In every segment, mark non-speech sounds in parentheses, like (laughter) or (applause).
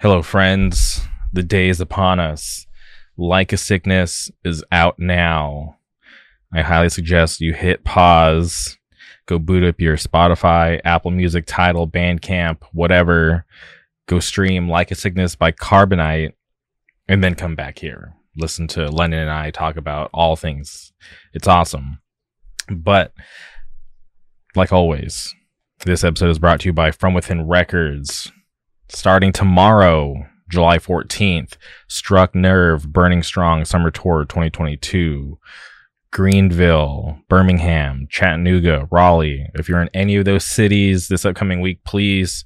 Hello, friends. The day is upon us. Like a Sickness is out now. I highly suggest you hit pause, go boot up your Spotify, Apple Music, Tidal, Bandcamp, whatever. Go stream Like a Sickness by Carbonite, and then come back here. Listen to Lennon and I talk about all things. It's awesome. But, like always, this episode is brought to you by From Within Records. Starting tomorrow, July 14th, Struck Nerve, Burning Strong Summer Tour 2022. Greenville, Birmingham, Chattanooga, Raleigh. If you're in any of those cities this upcoming week, please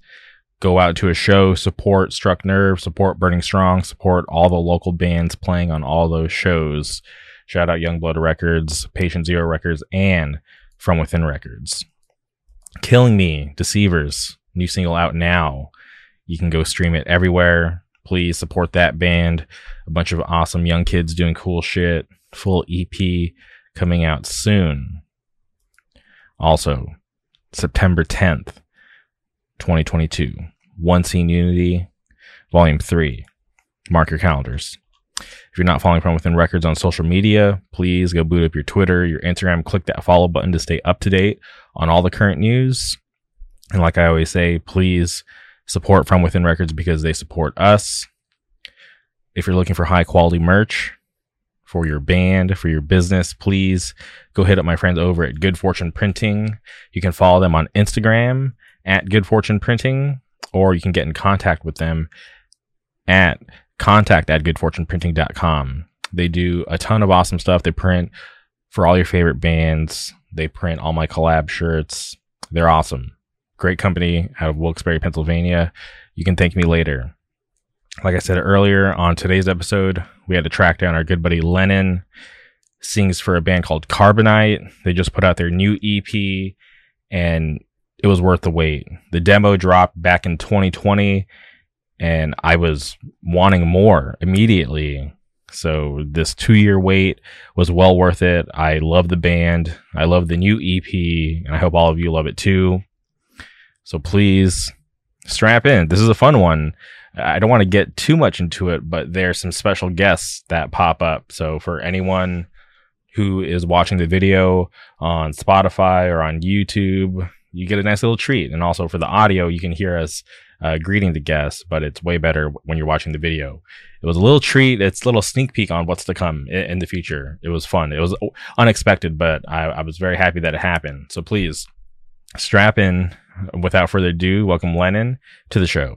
go out to a show, support Struck Nerve, support Burning Strong, support all the local bands playing on all those shows. Shout out Youngblood Records, Patient Zero Records, and From Within Records. Killing Me, Deceivers, new single out now. You can go stream it everywhere. Please support that band. A bunch of awesome young kids doing cool shit. Full EP coming out soon. Also, September 10th, 2022, One Scene Unity, Volume 3. Mark your calendars. If you're not following From Within Records on social media, please go boot up your Twitter, your Instagram, click that follow button to stay up to date on all the current news. And like I always say, please support From Within Records because they support us. If you're looking for high quality merch for your band, for your business, please go hit up my friends over at Good Fortune Printing. You can follow them on Instagram at Good Fortune Printing, or you can get in contact with them at contact at goodfortuneprinting.com. They do a ton of awesome stuff. They print for all your favorite bands. They print all my collab shirts. They're awesome. Great company out of Wilkes-Barre, Pennsylvania. You can thank me later. Like I said earlier on today's episode, we had to track down our good buddy Lennon. Sings for a band called Carbonite. They just put out their new EP and it was worth the wait. The demo dropped back in 2020 and I was wanting more immediately. So this two year wait was well worth it. I love the band. I love the new EP and I hope all of you love it too. So please strap in. This is a fun one. I don't want to get too much into it, but there's some special guests that pop up. So for anyone who is watching the video on Spotify or on YouTube, you get a nice little treat. And also for the audio, you can hear us uh, greeting the guests, but it's way better when you're watching the video. It was a little treat. It's a little sneak peek on what's to come in, in the future. It was fun. It was unexpected, but I, I was very happy that it happened. So please strap in. Without further ado, welcome Lennon to the show.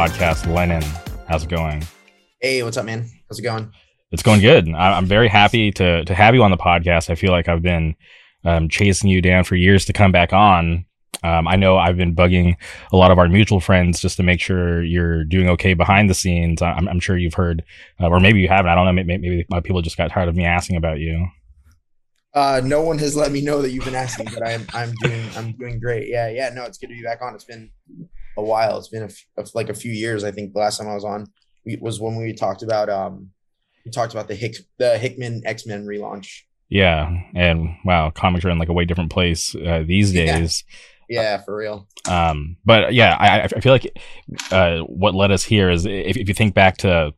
Podcast, Lennon. How's it going? Hey, what's up, man? How's it going? It's going good. I'm very happy to to have you on the podcast. I feel like I've been um, chasing you down for years to come back on. Um, I know I've been bugging a lot of our mutual friends just to make sure you're doing okay behind the scenes. I'm, I'm sure you've heard, uh, or maybe you haven't. I don't know. Maybe, maybe my people just got tired of me asking about you. Uh, no one has let me know that you've been asking, but I'm I'm doing I'm doing great. Yeah, yeah. No, it's good to be back on. It's been a while. It's been a f- like a few years. I think the last time I was on we, was when we talked about um we talked about the Hick the Hickman X Men relaunch. Yeah, and wow, comics are in like a way different place uh, these Yeah. days. (laughs) Yeah, for real. Um, but yeah, I, I feel like uh, what led us here is if, if you think back to,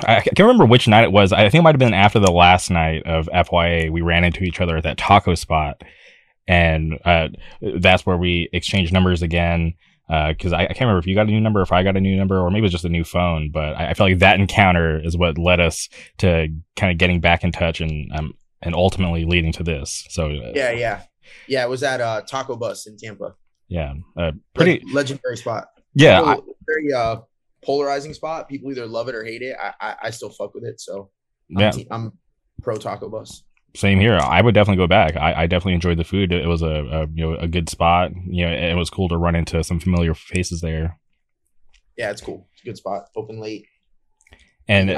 I can't remember which night it was. I think it might have been after the last night of FYA. We ran into each other at that taco spot, and uh, that's where we exchanged numbers again. Because I, I can't remember if you got a new number, if I got a new number, or maybe it was just a new phone. But I, I feel like that encounter is what led us to kind of getting back in touch and um, and ultimately leading to this. So uh, Yeah, yeah, yeah. It was at uh Taco Bus in Tampa. yeah, uh, pretty Le- legendary spot. yeah. I, very uh polarizing spot. People either love it or hate it. I I, I still fuck with it. So I'm, Yeah. te- I'm pro taco bus. Same here. I would definitely go back. I, I definitely enjoyed the food. It was a, a you know a good spot. You know, it was cool to run into some familiar faces there. Yeah, it's cool. It's a good spot. Open late. And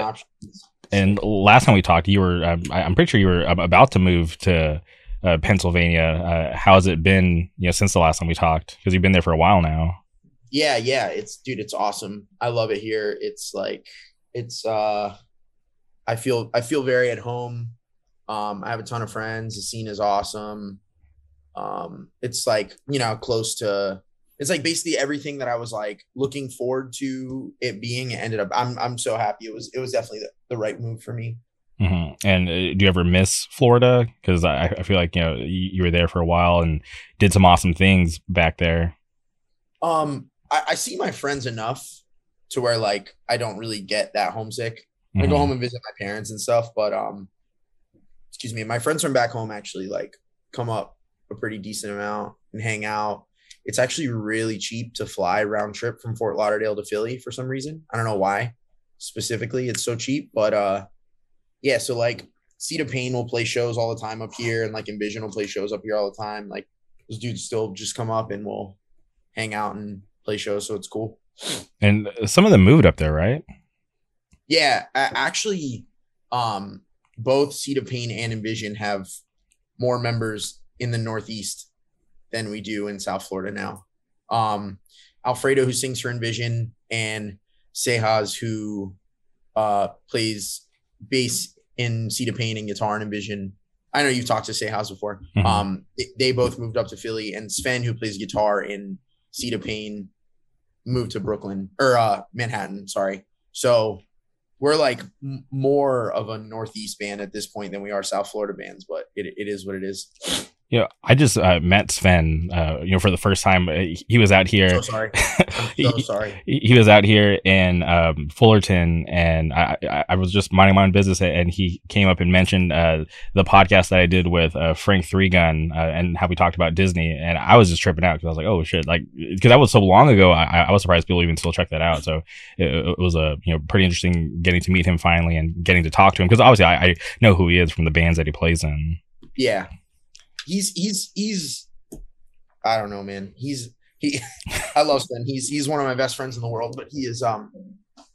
and last time we talked, you were um, I, I'm pretty sure you were about to move to uh, Pennsylvania. Uh, how has it been? You know, since the last time we talked, because you've been there for a while now. yeah yeah it's dude it's awesome i love it here it's like it's uh i feel i feel very at home um i have a ton of friends the scene is awesome um it's like you know close to it's like basically everything that i was like looking forward to it being it ended up i'm i'm so happy it was it was definitely the, the right move for me hmm And uh, do you ever miss Florida? Because I, I feel like you know you, you were there for a while and did some awesome things back there. um I, I see my friends enough to where like i don't really get that homesick I Mhm. go home and visit my parents and stuff, but um, excuse me, my friends from back home actually like come up a pretty decent amount and hang out. It's actually really cheap to fly round trip from Fort Lauderdale to Philly for some reason. I don't know why specifically it's so cheap, but uh, yeah. So like, Seed of Pain will play shows all the time up here, and like Envision will play shows up here all the time. Like those dudes still just come up and we'll hang out and play shows, so it's cool. And some of them moved up there, right? Yeah, a- actually, um, both Seed of Pain and Envision have more members in the Northeast than we do in South Florida now. Um, Alfredo, who sings for Envision, and Sehaz, who uh, plays bass in Seed of Pain and guitar in Envision. I know you've talked to Sehaz before. Mhm. Um, they, they both moved up to Philly, and Sven, who plays guitar in Seed of Pain, moved to Brooklyn or uh, Manhattan. Sorry. So we're like more of a Northeast band at this point than we are South Florida bands, but it, it is what it is. You know, I just uh, met Sven, uh, you know, for the first time. Uh, He was out here. So sorry. (laughs) I'm so sorry. he he was out here in um, Fullerton, and I, I, I was just minding my own business, and he came up and mentioned uh, the podcast that I did with uh, Frank Three Gun, uh, and how we talked about Disney, and I was just tripping out because I was like, oh shit, like because that was so long ago. I, I was surprised people even still check that out. So it, it was a you know pretty interesting getting to meet him finally and getting to talk to him because obviously I, I know who he is from the bands that he plays in. Yeah. He's he's he's I don't know, man. He's he (laughs) I love Sven. He's he's one of my best friends in the world, but he is um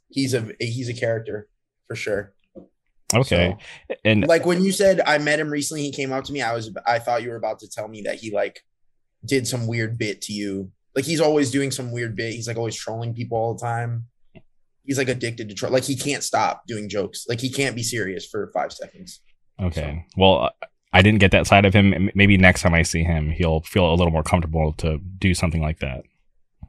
he's a he's a character for sure. Okay, and like when you said I met him recently, he came up to me. I was I thought you were about to tell me that he like did some weird bit to you. Like he's always doing some weird bit. He's like always trolling people all the time. He's like addicted to troll. Like he can't stop doing jokes. Like he can't be serious for five seconds. Okay. Well, uh, I didn't get that side of him. Maybe next time I see him, he'll feel a little more comfortable to do something like that.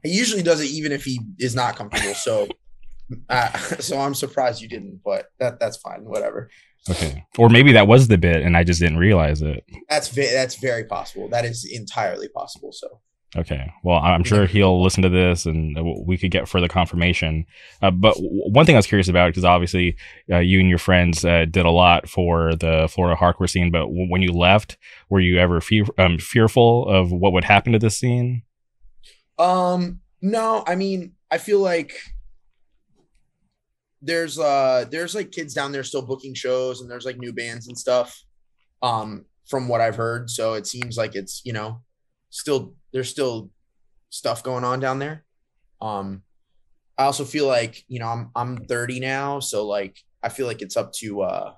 He usually does it even if he is not comfortable. So, (laughs) uh, (laughs) so I'm surprised you didn't. But that that's fine. Whatever. Okay. Or maybe that was the bit and I just didn't realize it. That's ve- that's very possible. That is entirely possible. So Okay. Well, I- I'm sure he'll listen to this and we could get further confirmation. Uh, but w- one thing I was curious about, because obviously uh, you and your friends uh, did a lot for the Florida hardcore scene, but w- when you left, were you ever fe- um, fearful of what would happen to this scene? Um, no, I mean, I feel like there's uh there's like kids down there still booking shows and there's like new bands and stuff. Um, from what I've heard. So it seems like it's, you know, still there's still stuff going on down there. Um I also feel like, you know, I'm I'm 30 now, so like I feel like it's up to uh,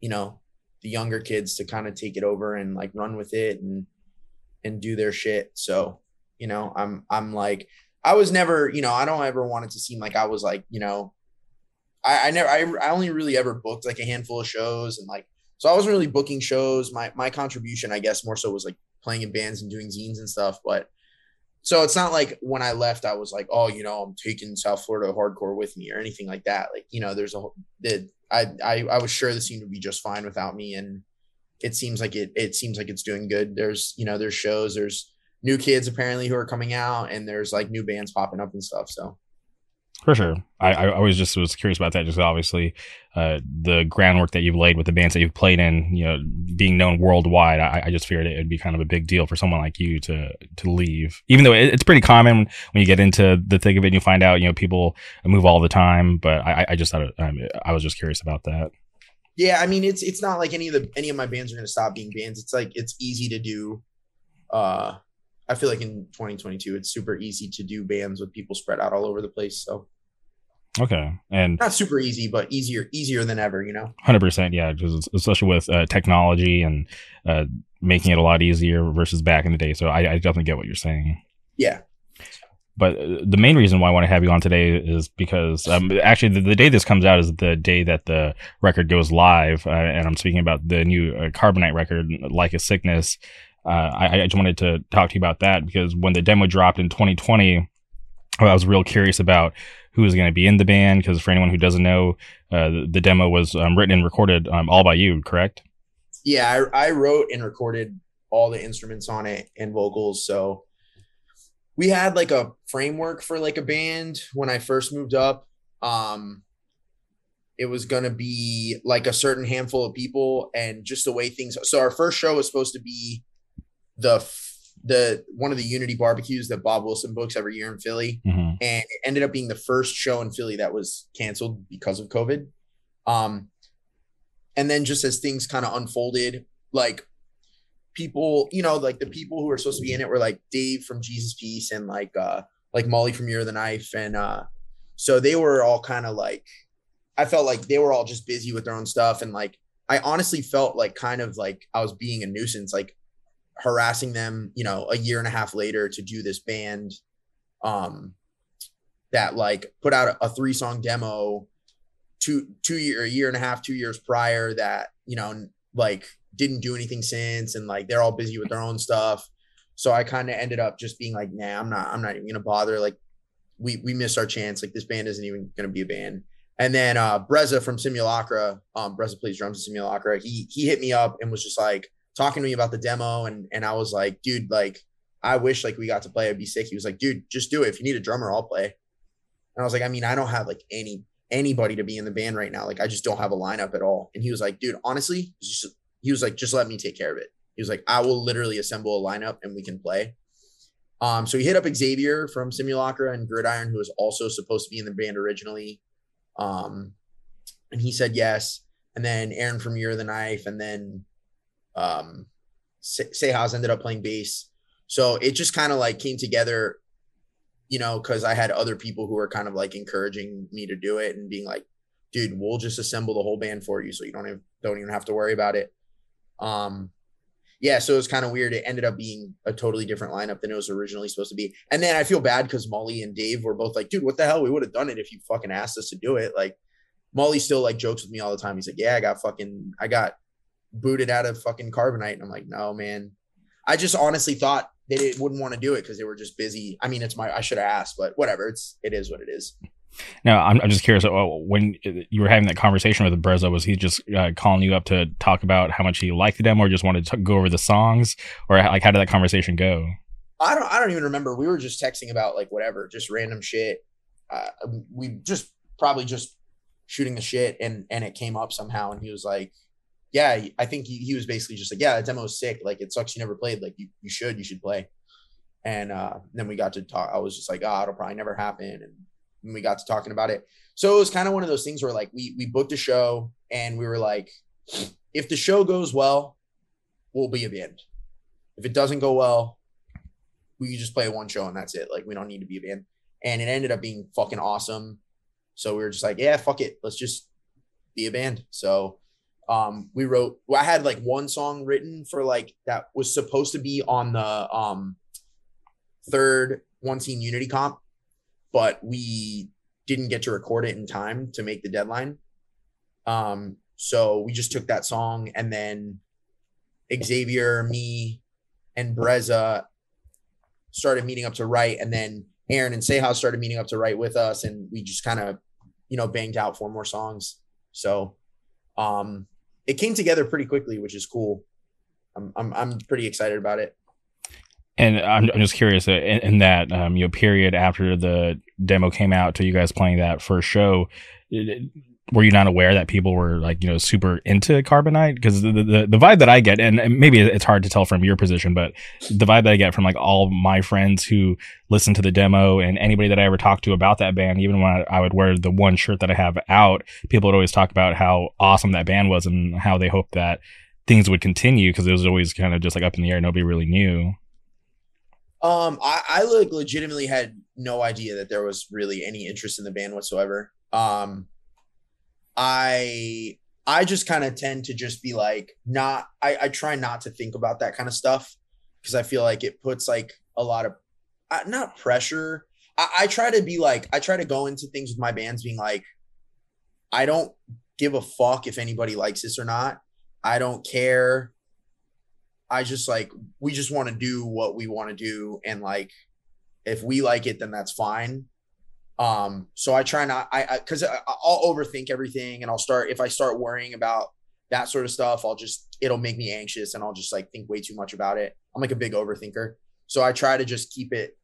you know, the younger kids to kind of take it over and like run with it and and do their shit. So, you know, I'm I'm like I was never, you know, I don't ever want it to seem like I was like, you know, I, I never I, I only really ever booked like a handful of shows and like so I wasn't really booking shows. My my contribution, I guess, more so was like playing in bands and doing zines and stuff. But so it's not like when I left, I was like, oh, you know, I'm taking South Florida hardcore with me or anything like that. Like, you know, there's a whole that I, I I was sure the scene would be just fine without me. And it seems like it it seems like it's doing good. There's, you know, there's shows, there's new kids apparently who are coming out and there's like new bands popping up and stuff. So For sure. I, I always just was curious about that. Just obviously, uh, the groundwork that you've laid with the bands that you've played in, you know, being known worldwide. I, I just figured it would be kind of a big deal for someone like you to to leave. Even though it, it's pretty common when you get into the thick of it, and you find out, you know, people move all the time. But I, I just thought um, I was just curious about that. Yeah, I mean it's it's not like any of the any of my bands are gonna stop being bands. It's like it's easy to do. Uh, I feel like in 2022 it's super easy to do bands with people spread out all over the place. So Okay, and not super easy, but easier easier than ever. You know. hundred percent, yeah, just especially with uh, technology and uh, making it a lot easier versus back in the day. So I, I definitely get what you're saying. Yeah. But uh, the main reason why I want to have you on today is because um, actually the, the, day this comes out is the day that the record goes live, uh, and I'm speaking about the new uh, Carbonite record, "Like a Sickness." Uh, I, I just wanted to talk to you about that because when the demo dropped in 2020, I was real curious about who was going to be in the band. Because for anyone who doesn't know, uh, the, the, demo was um, written and recorded um, all by you, correct? Yeah, I, I wrote and recorded all the instruments on it and vocals. So we had like a framework for like a band when I first moved up. Um, it was gonna be like a certain handful of people and just the way things. So our first show was supposed to be the the one of the Unity barbecues that Bob Wilson books every year in Philly, mm-hmm. and it ended up being the first show in Philly that was canceled because of COVID. Um, and then just as things kind of unfolded, like people, you know, like the people who were supposed to be in it were like Dave from Jesus Piece and like uh like Molly from Year of the Knife. And uh so they were all kind of like I felt like they were all just busy with their own stuff. And like I honestly felt like kind of like I was being a nuisance, like harassing them, you know, a year and a half later to do this band um that like put out a, a three song demo two two year a year and a half two years prior that you know like didn't do anything since and like they're all busy with their own stuff. So i kind of ended up just being like nah i'm not i'm not even gonna bother. Like we we missed our chance. Like this band isn't even gonna be a band. And then uh breza from simulacra um breza plays drums in simulacra he he hit me up and was just like talking to me about the demo and and i was like dude like i wish like we got to play i'd be sick he was like dude just do it if you need a drummer i'll play and i was like i mean i don't have like any anybody to be in the band right now like i just don't have a lineup at all and he was like dude honestly just he was like, just let me take care of it. He was like, I will literally assemble a lineup and we can play. Um, so he hit up Xavier from Simulacra and Gridiron, who was also supposed to be in the band originally. Um, and he said yes. And then Aaron from Year of the Knife, and then um, Sehaz ended up playing bass. So it just kind of like came together, you know, because I had other people who were kind of like encouraging me to do it and being like, dude, we'll just assemble the whole band for you, so you don't don't even have to worry about it. Um, yeah, so it was kind of weird. It ended up being a totally different lineup than it was originally supposed to be. And then I feel bad because Molly and Dave were both like, dude, what the hell? We would have done it if you fucking asked us to do it. Like Molly still like jokes with me all the time. He's like, Yeah, I got fucking I got booted out of fucking carbonite. And I'm like, no, man. I just honestly thought they wouldn't want to do it because they were just busy. I mean, it's my I should have asked, but whatever. It's it is what it is. Now, I'm, I'm just curious. Uh, when you were having that conversation with Breza, was he just uh, calling you up to talk about how much he liked the demo, or just wanted to go over the songs, or like how did that conversation go? I don't. I don't even remember. We were just texting about like whatever, just random shit. Uh, we just probably just shooting the shit, and and it came up somehow, and he was like, "Yeah, I think he, he was basically just like, yeah, the demo's sick. Like it sucks you never played. Like you you should you should play." And uh, then we got to talk. I was just like, "Oh, it'll probably never happen," and we got to talking about it. So it was kind of one of those things where like we we booked a show and we were like, if the show goes well, we'll be a band. If it doesn't go well, we just play one show and that's it. Like we don't need to be a band. And it ended up being fucking awesome. So we were just like, yeah, fuck it. Let's just be a band. So um we wrote well, I had like one song written for like that was supposed to be on the um third one scene unity comp but we didn't get to record it in time to make the deadline. Um, so we just took that song and then Xavier, me, and Breza started meeting up to write, and then Aaron and Sehaz started meeting up to write with us, and we just kind of, you know, banged out four more songs. So um it came together pretty quickly, which is cool. I'm I'm I'm pretty excited about it. And I'm, I'm just curious uh, in, in that um, you know period after the demo came out to you guys playing that first show. Were you not aware that people were like you know super into carbonite? Because the, the the vibe that i get and maybe it's hard to tell from your position but the vibe that i get from like all my friends who listen to the demo and anybody that i ever talked to about that band even when I, I would wear the one shirt that i have out people would always talk about how awesome that band was and how they hoped that things would continue because it was always kind of just like up in the air. Nobody really knew. Um i i like legitimately had no idea that there was really any interest in the band whatsoever. Um I I just kind of tend to just be like not I, I try not to think about that kind of stuff because I feel like it puts like a lot of uh, not pressure. I, I try to be like I try to go into things with my bands being like I don't give a fuck if anybody likes this or not. I don't care. I just like we just want to do what we want to do and like if we like it then that's fine um, so I try not, I, cause I, I'll overthink everything and I'll start, if I start worrying about that sort of stuff, I'll just, it'll make me anxious and I'll just like think way too much about it. I'm like a big overthinker. So I try to just keep it,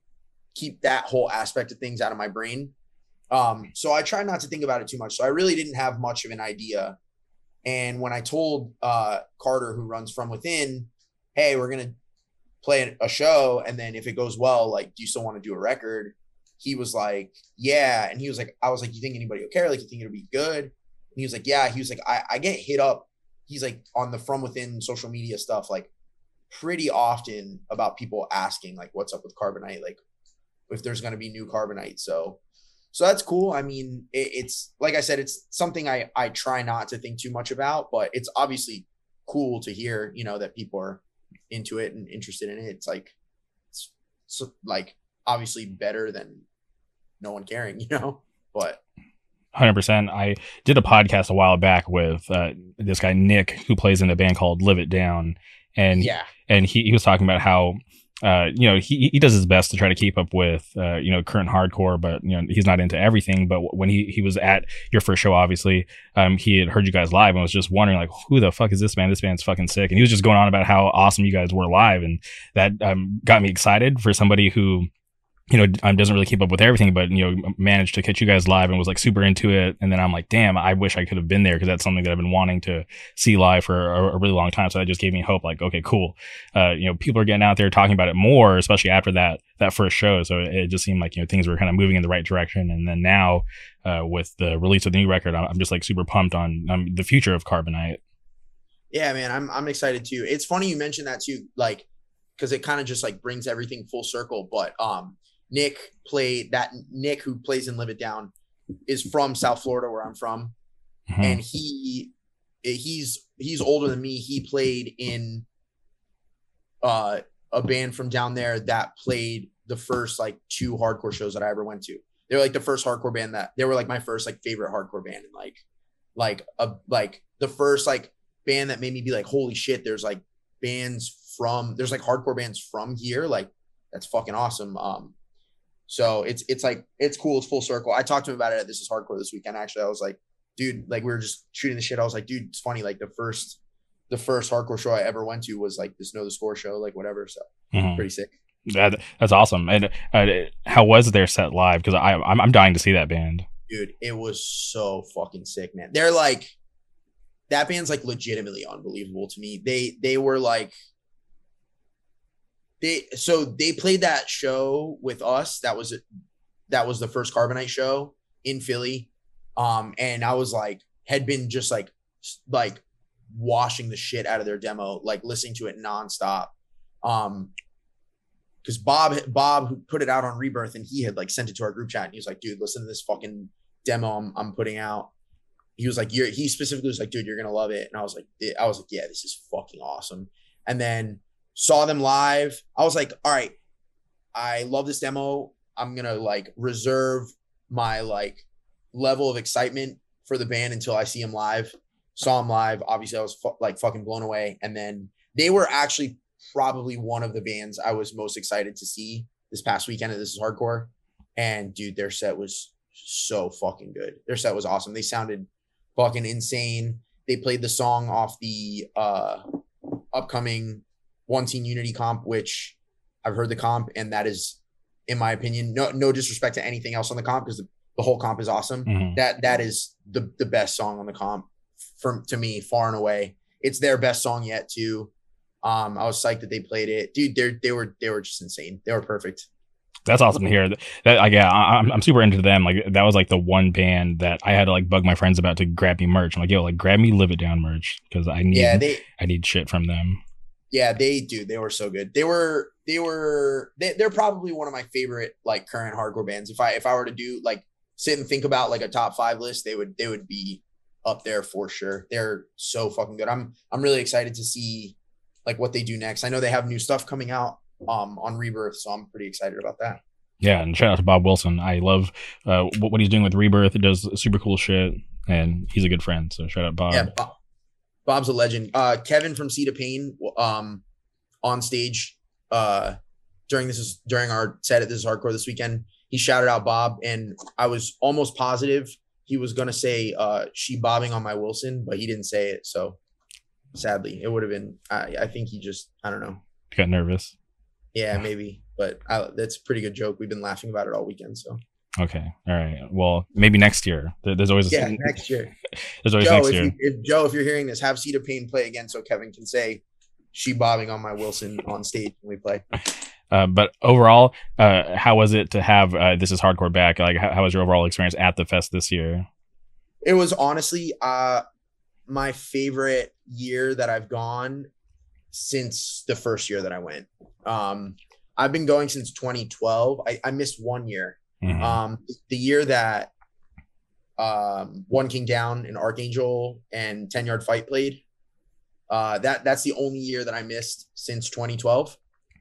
keep that whole aspect of things out of my brain. Um, so I try not to think about it too much. So I really didn't have much of an idea. And when I told uh, Carter, who runs From Within, hey, we're going to play a show. And then if it goes well, like, do you still want to do a record? He was like, yeah. And he was like, I was like, you think anybody will care? Like, you think it'll be good? And he was like, yeah. He was like, I, I get hit up. He's like on the from within social media stuff, like pretty often about people asking like, what's up with Carbonite? Like if there's going to be new Carbonite. So, so that's cool. I mean, it, it's like I said, it's something I, I try not to think too much about, but it's obviously cool to hear, you know, that people are into it and interested in it. It's like, it's so, like obviously better than no one caring, (laughs) you know. But Hundred percent. I did a podcast a while back with uh, this guy Nick, who plays in a band called Live It Down, and yeah, and he, he was talking about how uh, you know, he, he does his best to try to keep up with, uh, you know, current hardcore, but, you know, he's not into everything. But when he, he was at your first show, obviously, um, he had heard you guys live and was just wondering, like, who the fuck is this man? This band's fucking sick. And he was just going on about how awesome you guys were live. And that um, got me excited for somebody who, you know, um, doesn't really keep up with everything, but you know, managed to catch you guys live and was like super into it. And then I'm like, damn, I wish I could have been there because that's something that I've been wanting to see live for a, a, really long time. So that just gave me hope. Like, okay, cool. Uh, you know, people are getting out there talking about it more, especially after that that first show. So it, just seemed like you know things were kind of moving in the right direction. And then now, uh, with the release of the new record, I'm, I'm just like super pumped on um, the future of Carbonite. Yeah, man, I'm I'm excited too. It's funny you mentioned that too, like because it kind of just like brings everything full circle. But um Nick played that Nick who plays in Live It Down is from South Florida where I'm from. Mm-hmm. And he he's he's older than me. He played in uh a band from down there that played the first like two hardcore shows that I ever went to. They were like the first hardcore band that they were like my first like favorite hardcore band and like like a like the first like band that made me be like holy shit there's like bands from there's like hardcore bands from here like that's fucking awesome um so it's it's like it's cool. It's full circle. I talked to him about it at This Is Hardcore this weekend. Actually, I was like, dude, like we were just shooting the shit. I was like, dude, it's funny. Like the first the first hardcore show I ever went to was like this Know the Score show, like whatever. So mm-hmm. pretty sick. That, that's awesome. And uh, how was their set live? Because I I'm, I'm dying to see that band. Dude, it was so fucking sick, man. They're like that band's like legitimately unbelievable to me. They they were like they so they played that show with us. That was that was the first Carbonite show in Philly. Um, and I was like, had been just like like washing the shit out of their demo, like listening to it nonstop. Um, because Bob Bob who put it out on Rebirth and he had like sent it to our group chat and he was like, dude, listen to this fucking demo I'm, I'm putting out. He was like, you're he specifically was like, dude, you're gonna love it. And I was like, I was like, yeah, this is fucking awesome. And then saw them live. I was like, all right, I love this demo. I'm gonna like reserve my like level of excitement for the band until I see them live. Saw them live. Obviously, I was fu- like fucking blown away. And then they were actually probably one of the bands I was most excited to see this past weekend. And this is hardcore. And dude, their set was so fucking good. Their set was awesome. They sounded fucking insane. They played the song off the uh upcoming one scene unity comp, which I've heard the comp, and that is, in my opinion, no no disrespect to anything else on the comp because the, the whole comp is awesome. Mhm. That that is the the best song on the comp from to me, far and away. It's their best song yet too. Um, I was psyched that they played it, dude. They they were they were just insane. They were perfect. That's awesome to hear. That like, yeah, I'm I'm super into them. Like that was like the one band that I had to like bug my friends about to grab me merch. I'm like, yo, like grab me Live It Down merch because I need Yeah, they I need shit from them. Yeah they do. They were so good. They were they were they, they're probably one of my favorite like current hardcore bands. If I if I were to do like sit and think about like a top five list, they would they would be up there for sure. They're so fucking good. I'm I'm really excited to see like what they do next. I know they have new stuff coming out um on Rebirth, so I'm pretty excited about that. Yeah, and shout out to Bob Wilson. I love uh, what, he's doing with Rebirth. It does super cool shit, and he's a good friend. So shout out Bob. yeah, Bob, Bob's a legend. Uh, Kevin from Seed of Pain, um, on stage, uh, during this is during our set at this is hardcore this weekend. He shouted out Bob, and I was almost positive he was gonna say, uh, "She bobbing on my Wilson," but he didn't say it. So sadly, it would have been. I, I think he just, I don't know. Got nervous. Yeah, maybe, but I, that's a pretty good joke. We've been laughing about it all weekend. So Okay, all right. Well, maybe next year. There- There's always a, yeah, next year. (laughs) there's always Joe, next if, year. you, if Joe, if you're hearing this, have of Pain play again so Kevin can say she bobbing on my Wilson on stage when we play. (laughs) Uh, but overall, uh, how was it to have uh, this is hardcore back? Like, how, how was your overall experience at the fest this year? It was honestly uh my favorite year that I've gone since the first year that I went. Um I've been going since 2012. I, I missed one year. Mhm. Um the year that um One King Down and Archangel and 10 Yard Fight played. Uh that that's the only year that I missed since 2012.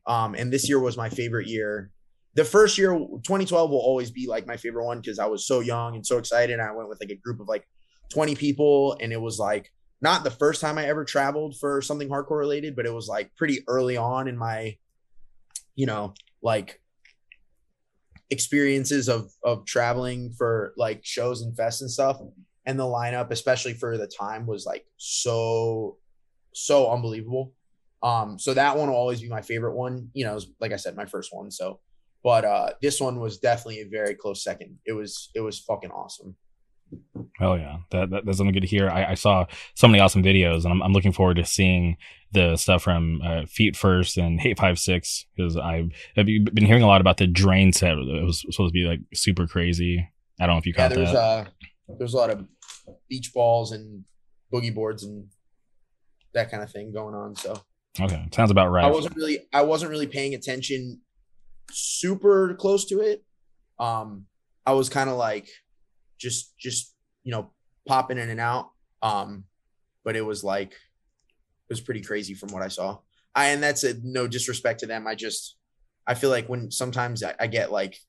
Um and this year was my favorite year. The first year 2012 will always be like my favorite one because I was so young and so excited. I went with like a group of like 20 people and it was like not the first time I ever traveled for something hardcore related, but it was like pretty early on in my you know, like experiences of of traveling for like shows and fests and stuff. And the lineup especially for the time was like so so unbelievable. Um so that one will always be my favorite one. You know was, like i said my first one so. But uh this one was definitely a very close second. It was it was fucking awesome Hell yeah, that, that that's something good to hear. I, I saw so many awesome videos, and I'm, I'm looking forward to seeing the stuff from uh, Feet First and Hate Five Six because I've, I've been hearing a lot about the Drain set. It was supposed to be like super crazy. I don't know if you yeah caught there's that. uh there's a lot of beach balls and boogie boards and that kind of thing going on so okay, sounds about right. I wasn't really I wasn't really paying attention super close to it. Um I was kind of like just just you know popping in and out. Um but it was like it was pretty crazy from what I saw. I and that's a no disrespect to them. I just I feel like when sometimes I, I get like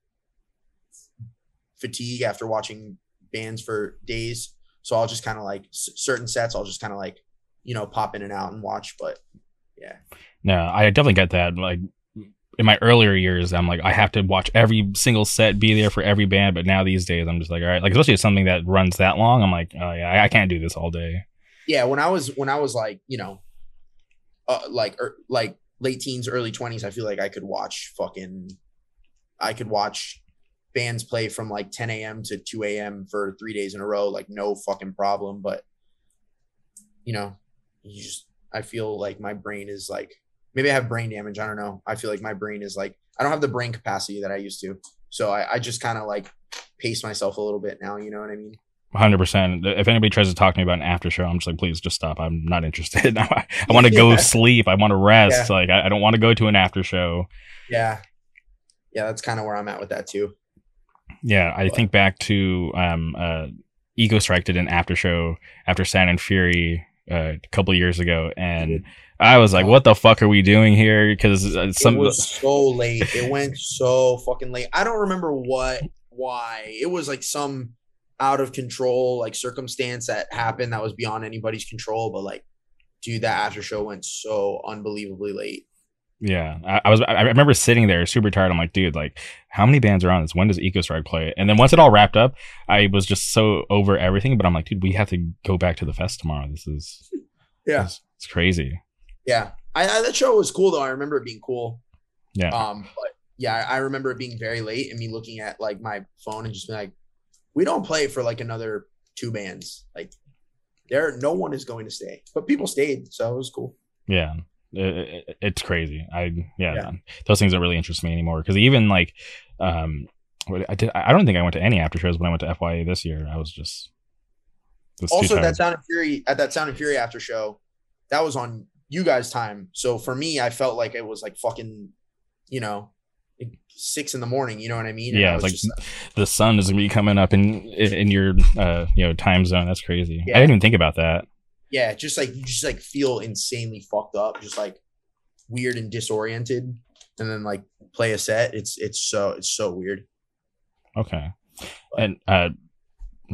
fatigue after watching bands for days. So I'll just kind of like s- certain sets I'll just kind of like you know pop in and out and watch but yeah No, I definitely get that. Like in my earlier years, I'm like I have to watch every single set, be there for every band. But now these days, I'm just like, all right, like especially if something that runs that long, I'm like, oh yeah, I, I can't do this all day. yeah when i was when i was like you know uh, like er, like late teens early 20s i feel like i could watch fucking i could watch bands play from like 10 a.m to 2 a.m for three days in a row like no fucking problem but you know you just i feel like my brain is like maybe i have brain damage i don't know i feel like my brain is like i don't have the brain capacity that i used to so i, I just kind of like pace myself a little bit now you know what i mean Hundred percent. If anybody tries to talk to me about an after show, I'm just like, please, just stop. I'm not interested. (laughs) I want to go (laughs) Yeah. sleep. I want to rest. Yeah. Like, I, I don't want to go to an after show. yeah yeah that's kind of where i'm at with that too Yeah, I But- think back to um, uh, Eco Strike did an after show after Sound and Fury uh, a couple years ago, and I was like, "What the fuck are we doing here?" Because uh, some it was so late. It went so fucking late. I don't remember what, why. It was like some out of control like circumstance that happened that was beyond anybody's control. But like, dude, that after show went so unbelievably late. Yeah, I, I was. I remember sitting there super tired. I'm like, dude, like, how many bands are on this? When does Eco Strike play? And then once it all wrapped up, I was just so over everything. But I'm like, dude, we have to go back to the fest tomorrow. This is Yeah, it's crazy. Yeah. I, I that show was cool though. I remember it being cool. Yeah, Um, but yeah, I, I remember it being very late and me looking at like my phone and just being like, we don't play for like another two bands. Like there, no one is going to stay, but people stayed, so it was cool. Yeah. It, it, it's crazy. I yeah, Yeah. those things don't really interest me anymore because even like um I did I don't think I went to any after shows when I went to FYA this year. I was just also that Sound and Fury at that Sound and Fury after show, that was on you guys' time. So for me, I felt like it was like fucking, you know, like six in the morning. You know what I mean? And Yeah, I it's like just- the sun is gonna be coming up in in your uh you know time zone. That's crazy. Yeah. I didn't even think about that. yeah, just like you just like feel insanely fucked up, just like weird and disoriented, and then like play a set. It's it's so it's so weird. Okay. And uh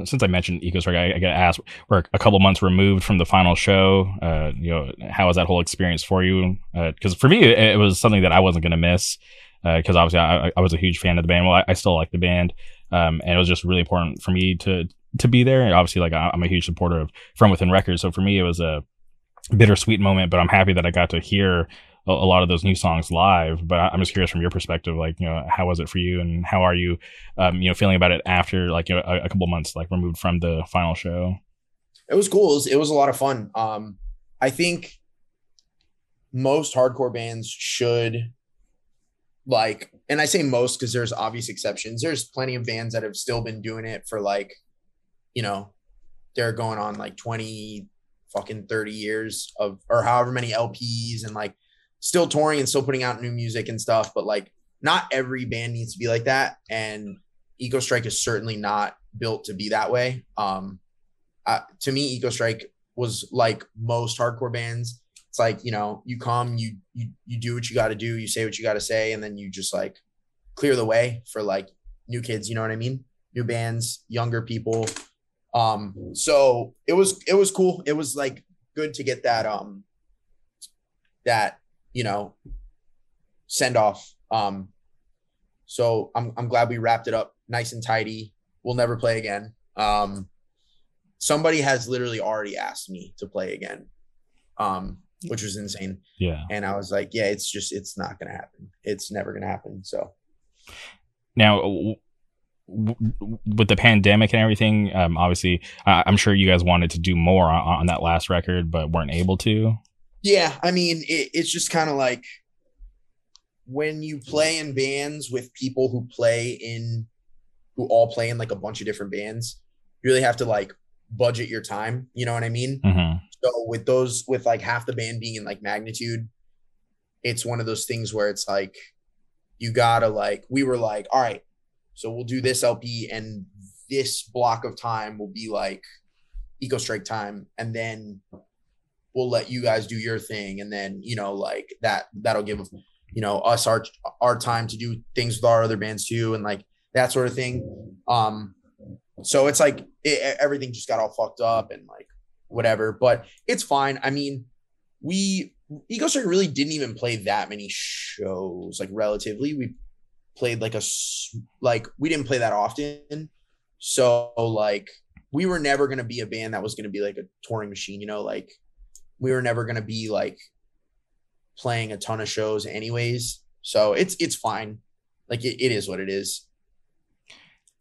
since I mentioned EcoStrike, I, I got to ask: We're a couple months removed from the final show. Uh, you know, how was that whole experience for you? Because for me, it, it was something that I wasn't going to miss. Because obviously, I, I was a huge fan of the band. Well, I, I still like the band, um, and it was just really important for me to to be there. And obviously, like I'm a huge supporter of From Within Records, so for me, it was a bittersweet moment. But I'm happy that I got to hear a, a lot of those new songs live. But I- I'm just curious from your perspective, like you know, how was it for you, and how are you? um, you know, feeling about it after like you know a, a couple months like removed from the final show. It was cool. It was, it was a lot of fun. Um, I think most hardcore bands should like, and I say most because there's obvious exceptions. There's plenty of bands that have still been doing it for like, you know, they're going on like 20 fucking 30 years of or however many LPs and like still touring and still putting out new music and stuff. But like not every band needs to be like that. And Eco Strike is certainly not built to be that way. Um uh, to me, Eco Strike was like most hardcore bands. It's like you know, you come, you you you do what you got to do, you say what you got to say, and then you just like clear the way for like new kids. You know what I mean? New bands, younger people. Um, so it was it was cool. It was like good to get that um that you know send off. Um, so I'm I'm glad we wrapped it up nice and tidy. We'll never play again. Um, somebody has literally already asked me to play again, um, which was insane. Yeah. And I was like, yeah, it's just it's not gonna happen. It's never gonna happen. So Now, w- w- with the pandemic and everything, um, obviously, I I'm sure you guys wanted to do more on, on that last record, but weren't able to. Yeah, I mean, it, it's just kind of like when you play in bands with people who play in who all play in like a bunch of different bands, you really have to like budget your time. You know what I mean? hmm So with those, with like half the band being in like magnitude, it's one of those things where it's like you gotta like we were like, all right, so we'll do this LP and this block of time will be like Eco Strike time, and then we'll let you guys do your thing, and then you know like that that'll give you know us our our time to do things with our other bands too, and like that sort of thing. Um, so it's like it, everything just got all fucked up and like whatever, but it's fine. I mean, we Eco Strike really didn't even play that many shows, like relatively. We played like a like we didn't play that often, so like we were never gonna be a band that was gonna be like a touring machine, you know, like we were never gonna be like playing a ton of shows anyways. So it's it's fine. Like it, it is what it is.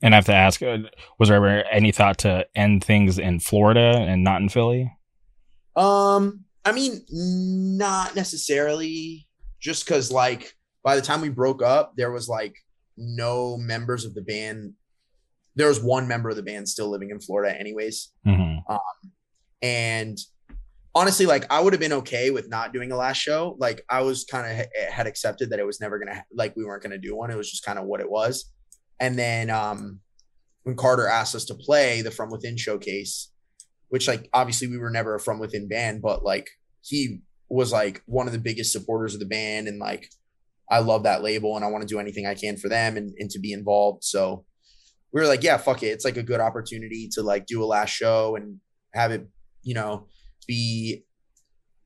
And I have to ask, uh, was there ever any thought to end things in Florida and not in Philly? Um, I mean, not necessarily. Just because, like, by the time we broke up, there was like no members of the band. There was one member of the band still living in Florida, anyways. hmm And honestly, like, I would have been okay with not doing a last show. Like, I was kind of had accepted that it was never gonna like we weren't gonna do one. It was just kind of what it was. And then um, when Carter asked us to play the From Within showcase, which like obviously we were never a From Within band, but like he was like one of the biggest supporters of the band and like I love that label and I want to do anything I can for them and, and to be involved. So we were like, yeah, fuck it. It's like a good opportunity to like do a last show and have it, you know, be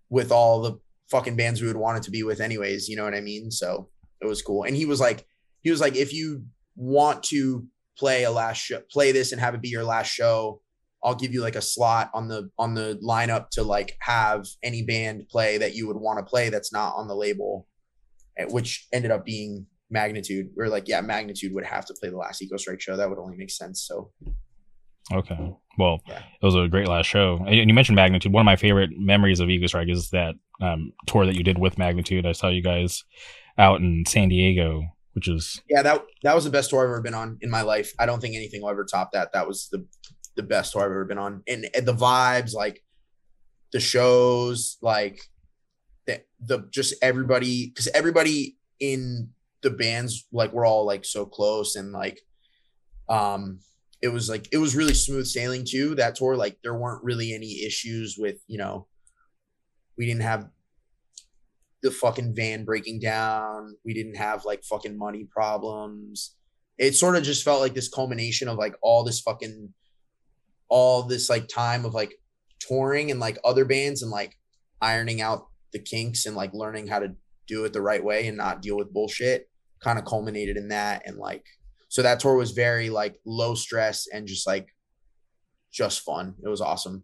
with all the fucking bands we would want it to be with anyways. You know what I mean? So it was cool. And he was like, he was like, if you want to play a last show, play this and have it be your last show, I'll give you like a slot on the on the lineup to like have any band play that you would want to play that's not on the label, eh, which ended up being magnitude. We are like, yeah, magnitude would have to play the last Eco Strike show. That would only make sense. So Okay. Well, Yeah. it was a great last show. And you mentioned Magnitude. One of my favorite memories of Eco Strike is that um, tour that you did with Magnitude. I saw you guys out in San Diego, which is yeah, that that was the best tour I've ever been on in my life. I don't think anything will ever top that. That was the the best tour I've ever been on. And, and the vibes, like the shows, like the the just everybody because everybody in the bands like we're all like so close and like um it was like it was really smooth sailing too that tour like there weren't really any issues with you know we didn't have the fucking van breaking down we didn't have like fucking money problems. It sort of just felt like this culmination of like all this fucking all this like time of like touring and like other bands and like ironing out the kinks and like learning how to do it the right way and not deal with bullshit kind of culminated in that and like so that tour was very like low stress and just like just fun it was awesome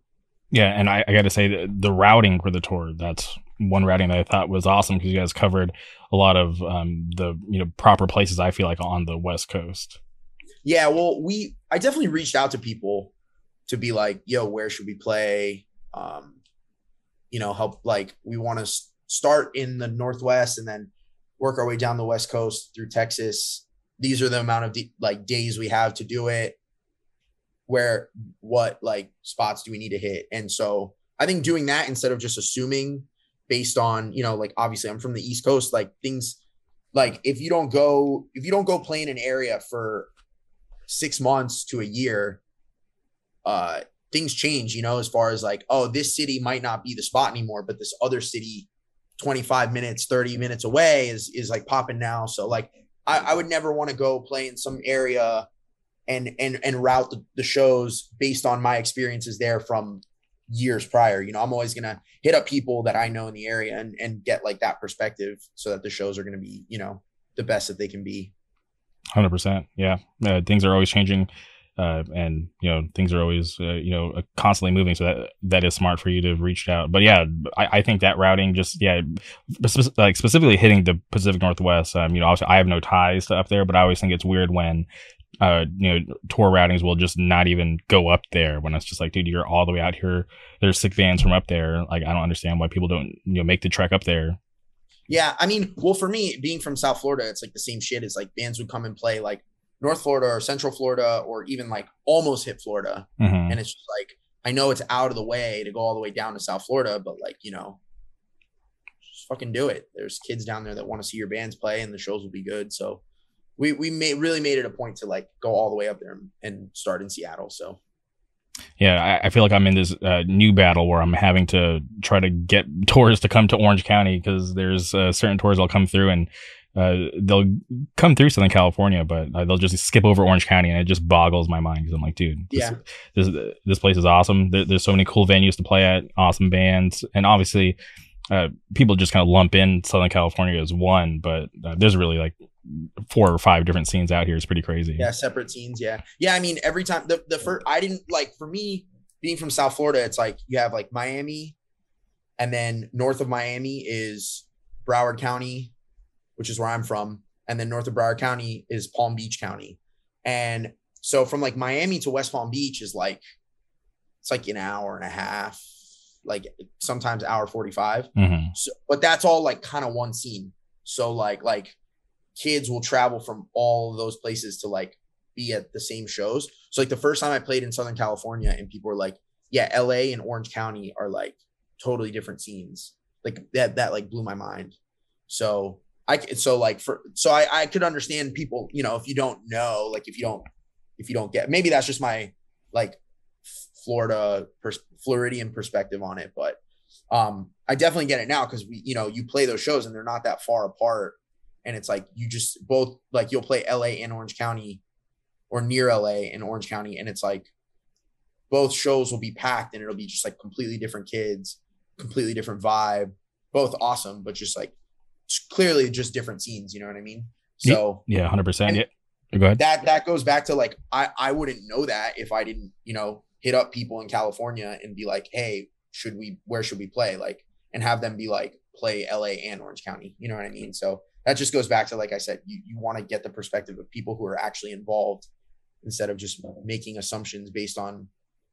yeah. And I, I got to say the, the routing for the tour. That's one routing that I thought was awesome because you guys covered a lot of um, the you know proper places. I feel like on the West Coast. yeah well we i definitely reached out to people to be like yo where should we play um you know help like we want to start in the northwest and then work our way down the west coast through texas these are the amount of d- like days we have to do it. Where what like spots do we need to hit? And so i think doing that instead of just assuming based on you know like obviously i'm from the east coast like things like if you don't go if you don't go play in an area for six months to a year uh things change you know as far as like oh this city might not be the spot anymore but this other city 25 minutes 30 minutes away is is like popping now. So like i, I would never want to go play in some area and and and route the, the shows based on my experiences there from years prior. You know i'm always gonna hit up people that i know in the area and and get like that perspective so that the shows are gonna be you know the best that they can be. Hundred percent. Yeah, uh, things are always changing, uh, and you know things are always uh, you know constantly moving. So that that is smart for you to have reached out. But yeah, I, I think that routing just yeah, spec- like specifically hitting the Pacific Northwest. Um, you know, obviously I have no ties to up there, but I always think it's weird when. Uh, you know, tour routings will just not even go up there when it's just like, dude, you're all the way out here. There's sick vans from up there. Like, I don't understand why people don't, you know, make the trek up there. Yeah, I mean, well, for me, being from South Florida, it's like the same shit. It's like bands would come and play like North Florida or Central Florida or even like almost hit Florida, Mhm. and it's just like I know it's out of the way to go all the way down to South Florida, but like you know, just fucking do it. There's kids down there that want to see your bands play, and the shows will be good. So we we made really made it a point to like go all the way up there and, start in Seattle. So Yeah, I, I feel like I'm in this uh, new battle where I'm having to try to get (laughs) tours to come to Orange County because there's uh, certain tours that'll come through and uh, they'll come through Southern California, but uh, they'll just skip over Orange County, and it just boggles my mind because I'm like, dude, this, Yeah. this this place is awesome. There, there's so many cool venues to play at, awesome bands, and obviously, uh, people just kind of lump in Southern California as one, but uh, there's really like four or five different scenes out here. It's pretty crazy. yeah, separate scenes. Yeah, yeah. I mean, every time the the first, I didn't like for me being from South Florida. It's like you have like Miami, and then north of Miami is Broward County, which is where I'm from, and then north of Broward County is Palm Beach County, and so from like Miami to West Palm Beach is like it's like an hour and a half, like sometimes hour forty five. hmm So, but that's all like kind of one scene. So like like kids will travel from all of those places to like be at the same shows. So like the first time I played in Southern California and people were like, yeah, LA and Orange County are like totally different scenes. Like that that like blew my mind. So I so like for so I I could understand people, you know, if you don't know, like if you don't if you don't get maybe that's just my like Florida pers- Floridian perspective on it, but um I definitely get it now because we you know you play those shows and they're not that far apart. And it's like you just both like you'll play LA and Orange County or near LA and Orange County and it's like both shows will be packed and it'll be just like completely different kids, completely different vibe, both awesome but just like it's clearly just different scenes, you know what I mean? So Yeah, hundred percent. Yeah, go ahead. that that goes back to like I I wouldn't know that if I didn't you know hit up people in California and be like, hey, should we where should we play like and have them be like play LA and Orange County, you know what I mean? So that just goes back to like I said, you you want to get the perspective of people who are actually involved instead of just making assumptions based on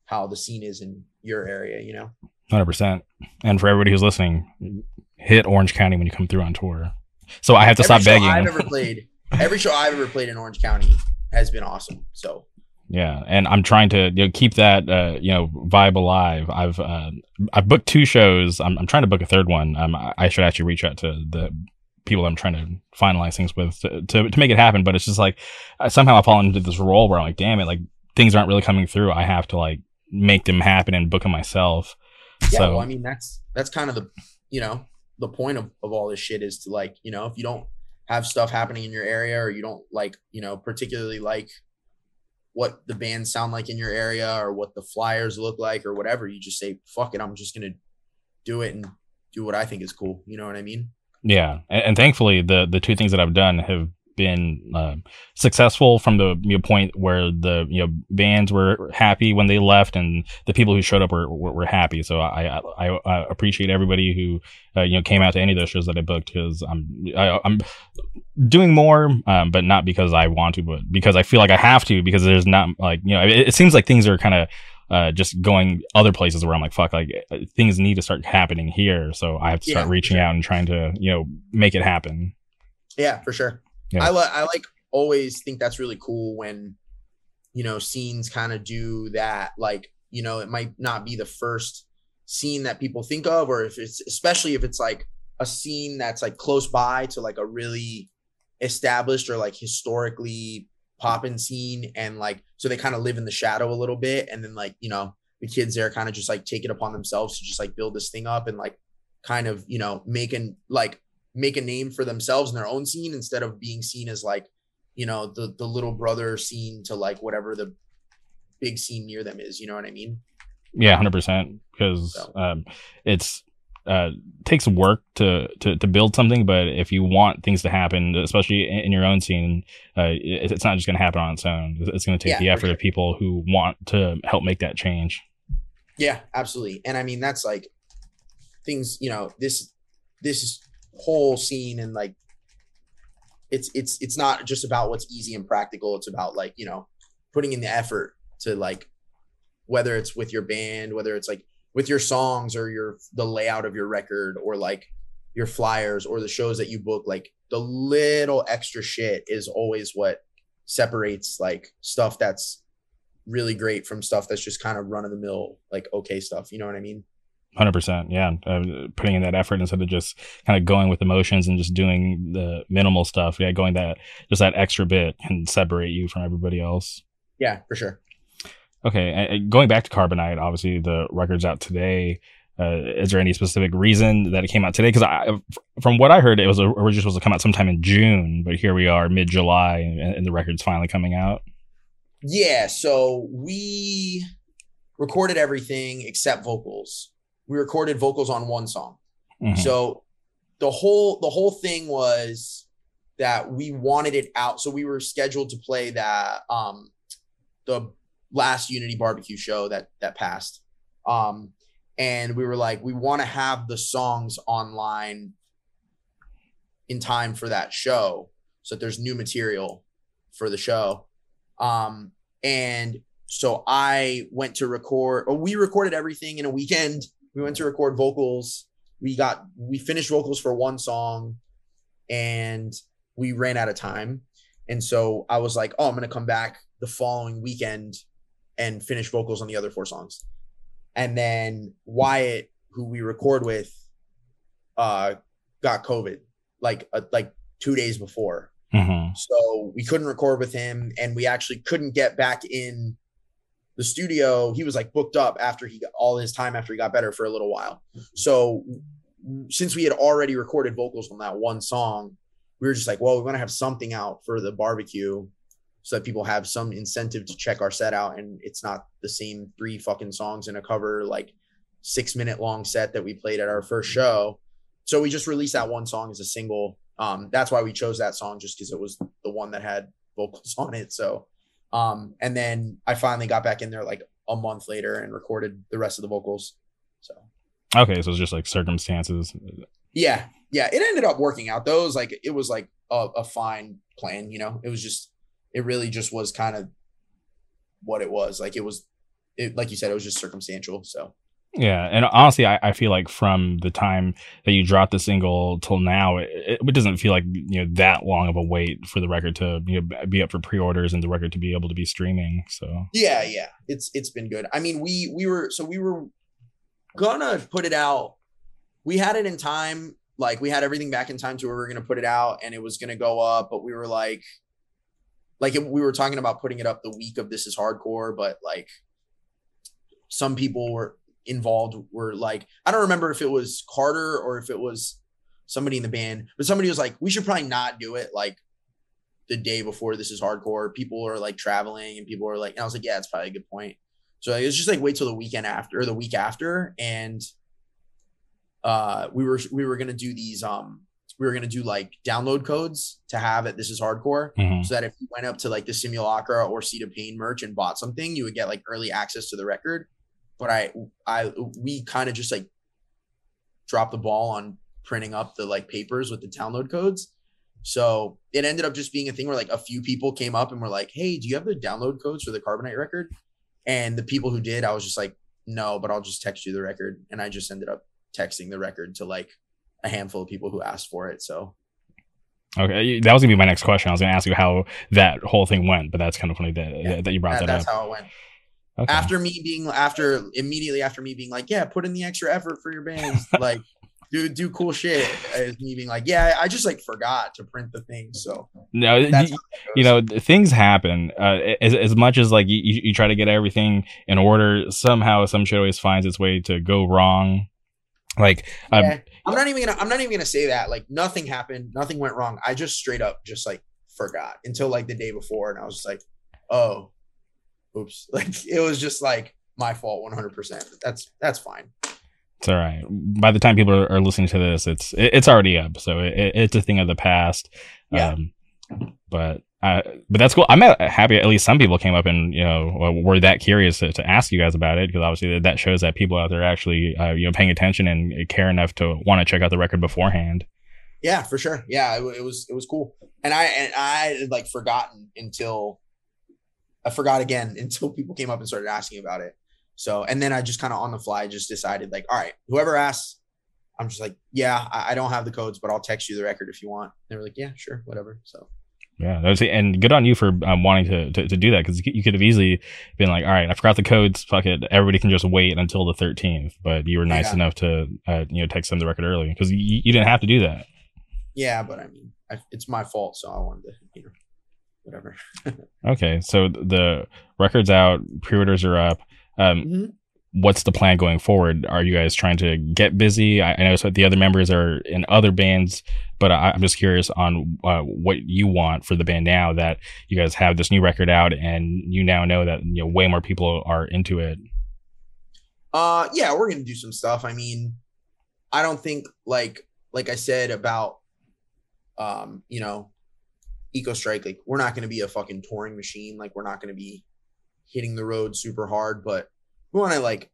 how the scene is in your area, you know? Hundred percent. And for everybody who's listening, hit Orange County when you come through on tour. So I have to Every stop begging. I've ever (laughs) played, every show I've ever played in Orange County has been awesome. So Yeah, and I'm trying to you know, keep that uh, you know vibe alive. I've uh, I've booked two shows. I'm, I'm trying to book a third one. Um, I I should actually reach out to the people I'm trying to finalize things with to, to, to make it happen. But it's just like I, somehow I fall into this role where I'm like, damn it, like things aren't really coming through. I have to like make them happen and book them myself. yeah, so well, I mean that's that's kind of the you know the point of, of all this shit is to like you know if you don't have stuff happening in your area or you don't like you know particularly like what the bands sound like in your area or what the flyers look like or whatever you just say fuck it i'm just gonna do it and do what i think is cool. You know what i mean? Yeah, and, and thankfully the the two things that I've done have been uh, successful from the you know, point where the you know bands were happy when they left and the people who showed up were were, were happy. So I, I I appreciate everybody who uh, you know came out to any of those shows that I booked because I'm I, I'm doing more, um, but not because I want to, but because I feel like I have to because there's not like you know it, it seems like things are kind of uh, just going other places where I'm like, fuck, like uh, things need to start happening here. So I have to start Yeah, reaching sure. out and trying to, you know, make it happen. Yeah, for sure. Yeah. I I like always think that's really cool when you know scenes kind of do that. Like you know, it might not be the first scene that people think of, or if it's especially if it's like a scene that's like close by to like a really established or like historically poppin' scene, and like so they kind of live in the shadow a little bit, and then like you know the kids there kind of just like take it upon themselves to just like build this thing up and like kind of you know making like make a name for themselves in their own scene instead of being seen as like you know the the little brother scene to like whatever the big scene near them is you know what i mean Yeah, hundred percent. Because So. um, it's uh takes work to, to to build something, but if you want things to happen, especially in, in your own scene, uh, it, it's not just going to happen on its own. It's- It's going to take Yeah, the effort sure. of people who want to help make that change. yeah absolutely and i mean that's like things you know this this whole scene and like it's it's it's not just about what's easy and practical. It's about like you know putting in the effort to like whether it's with your band whether it's like with your songs or your the layout of your record or like your flyers or the shows that you book like the little extra shit is always what separates like stuff that's really great from stuff that's just kind of run of the mill like okay stuff. You know what i mean Hundred percent, yeah. Uh, putting in that effort instead of just kind of going with emotions and just doing the minimal stuff. Yeah, going that just that extra bit can separate you from everybody else. yeah for sure Okay, and- and going back to Carbonite, obviously the record's out today. Uh, is there any specific reason that it came out today? Because I, from what I heard, it was originally supposed to come out sometime in June, but here we are, mid July, and, and the record's finally coming out. Yeah, so we recorded everything except vocals. We recorded vocals on one song. Mhm. So the whole the whole thing was that we wanted it out. So we were scheduled to play that um the last Unity barbecue show that that passed. Um and we were like we want to have the songs online in time for that show so that there's new material for the show. Um and so I went to record or we recorded everything in a weekend. We went to record vocals. We got we finished vocals for one song and we ran out of time. And so i was like oh i'm gonna come back the following weekend and finish vocals on the other four songs. And then wyatt who we record with uh got covid like uh, like two days before. Mhm. so we couldn't record with him and we actually couldn't get back in the studio. He was like booked up after he got all his time after he got better for a little while. So since we had already recorded vocals on that one song, we were just like, well, we want to have something out for the barbecue so that people have some incentive to check our set out and it's not the same three fucking songs in a cover like six minute long set that we played at our first show. So we just released that one song as a single. Um, that's why we chose that song just because it was the one that had vocals (laughs) on it. So, um, and then I finally got back in there like a month later and recorded the rest of the vocals. So, Okay, so it's just like circumstances. yeah, yeah, it ended up working out. Those like it was like a, a fine plan, you know. It was just it really just was kind of what it was. Like it was it like you said, it was just circumstantial. So Yeah, and honestly, I, I feel like from the time that you dropped the single till now, it, it doesn't feel like you know that long of a wait for the record to you know, be up for pre-orders and the record to be able to be streaming. So yeah, yeah, it's it's been good. I mean, we we were so we were gonna put it out. We had it in time, like we had everything back in time to where we were gonna put it out, and it was gonna go up. But we were like, like we were talking about putting it up the week of This Is Hardcore, but like some people were involved were like, I don't remember if it was Carter or if it was somebody in the band, but somebody was like, we should probably not do it like the day before this is hardcore. People are like traveling and people are like, and I was like, yeah, it's probably a good point. So like, it's just like wait till the weekend after or the week after. And uh we were we were gonna do these um we were gonna do like download codes to have at this is hardcore. mhm. So that if you went up to like the simulacra or Seed of Pain merch and bought something, you would get like early access to the record. But I I we kind of just like dropped the ball on printing up the like papers with the download codes. So it ended up just being a thing where like a few people came up and were like, "Hey, do you have the download codes for the Carbonite record?" And the people who did, I was just like, "No, but I'll just text you the record." And I just ended up texting the record to like a handful of people who asked for it. So okay, that was gonna be my next question. I was gonna ask you how that whole thing went, but that's kind of funny that Yeah, that you brought that, that, that's up. how it went. Okay. after me being after immediately after me being like, yeah, put in the extra effort for your bands, (laughs) like do do cool shit. As me being like, yeah, I just like forgot to print the thing. So no, you, you know things happen uh, as, as much as like you, you try to get everything in order somehow some shit always finds its way to go wrong like um, Yeah. I'm not even gonna I'm not even gonna say that. Like nothing happened, nothing went wrong. I just straight up just like forgot until like the day before, and I was just like, oh, oops. (laughs) Like it was just like my fault 100. percent That's that's fine. it's all right by the time people are, are listening to this it's it, it's already up so it, it's a thing of the past Yeah. um but uh, but that's cool. I'm uh, happy. At least some people came up and you know were that curious to, to ask you guys about it because obviously that shows that people out there actually uh, you know paying attention and care enough to want to check out the record beforehand. Yeah, for sure. Yeah, it, it was it was cool, and I and I had like forgotten until I forgot again (laughs) until people came up and started asking about it. So and then I just kind of on the fly just decided like, all right, whoever asks, I'm just like, yeah, I, I don't have the codes, but I'll text you the record if you want. And they were like, yeah, sure, whatever. So Yeah, that's and good on you for um, wanting to, to to do that because you could have easily been like, all right, I forgot the codes. Fuck it, everybody can just wait until the 13th. But you were nice Yeah. enough to uh, you know text them the record early because you, you didn't have to do that. yeah, but I mean, I, it's my fault, so I wanted to, you know, whatever. Okay, so the record's out, pre-orders are up. Um, Mhm. what's the plan going forward? Are you guys trying to get busy? I, I know so the other members are in other bands, but I, I'm just curious on uh, what you want for the band now that you guys have this new record out and you now know that you know way more people are into it. Uh yeah, we're gonna do some stuff. I mean, I don't think like like I said about um, you know, Eco Strike, like we're not gonna be a fucking touring machine. Like we're not gonna be hitting the road super hard, but we wanna like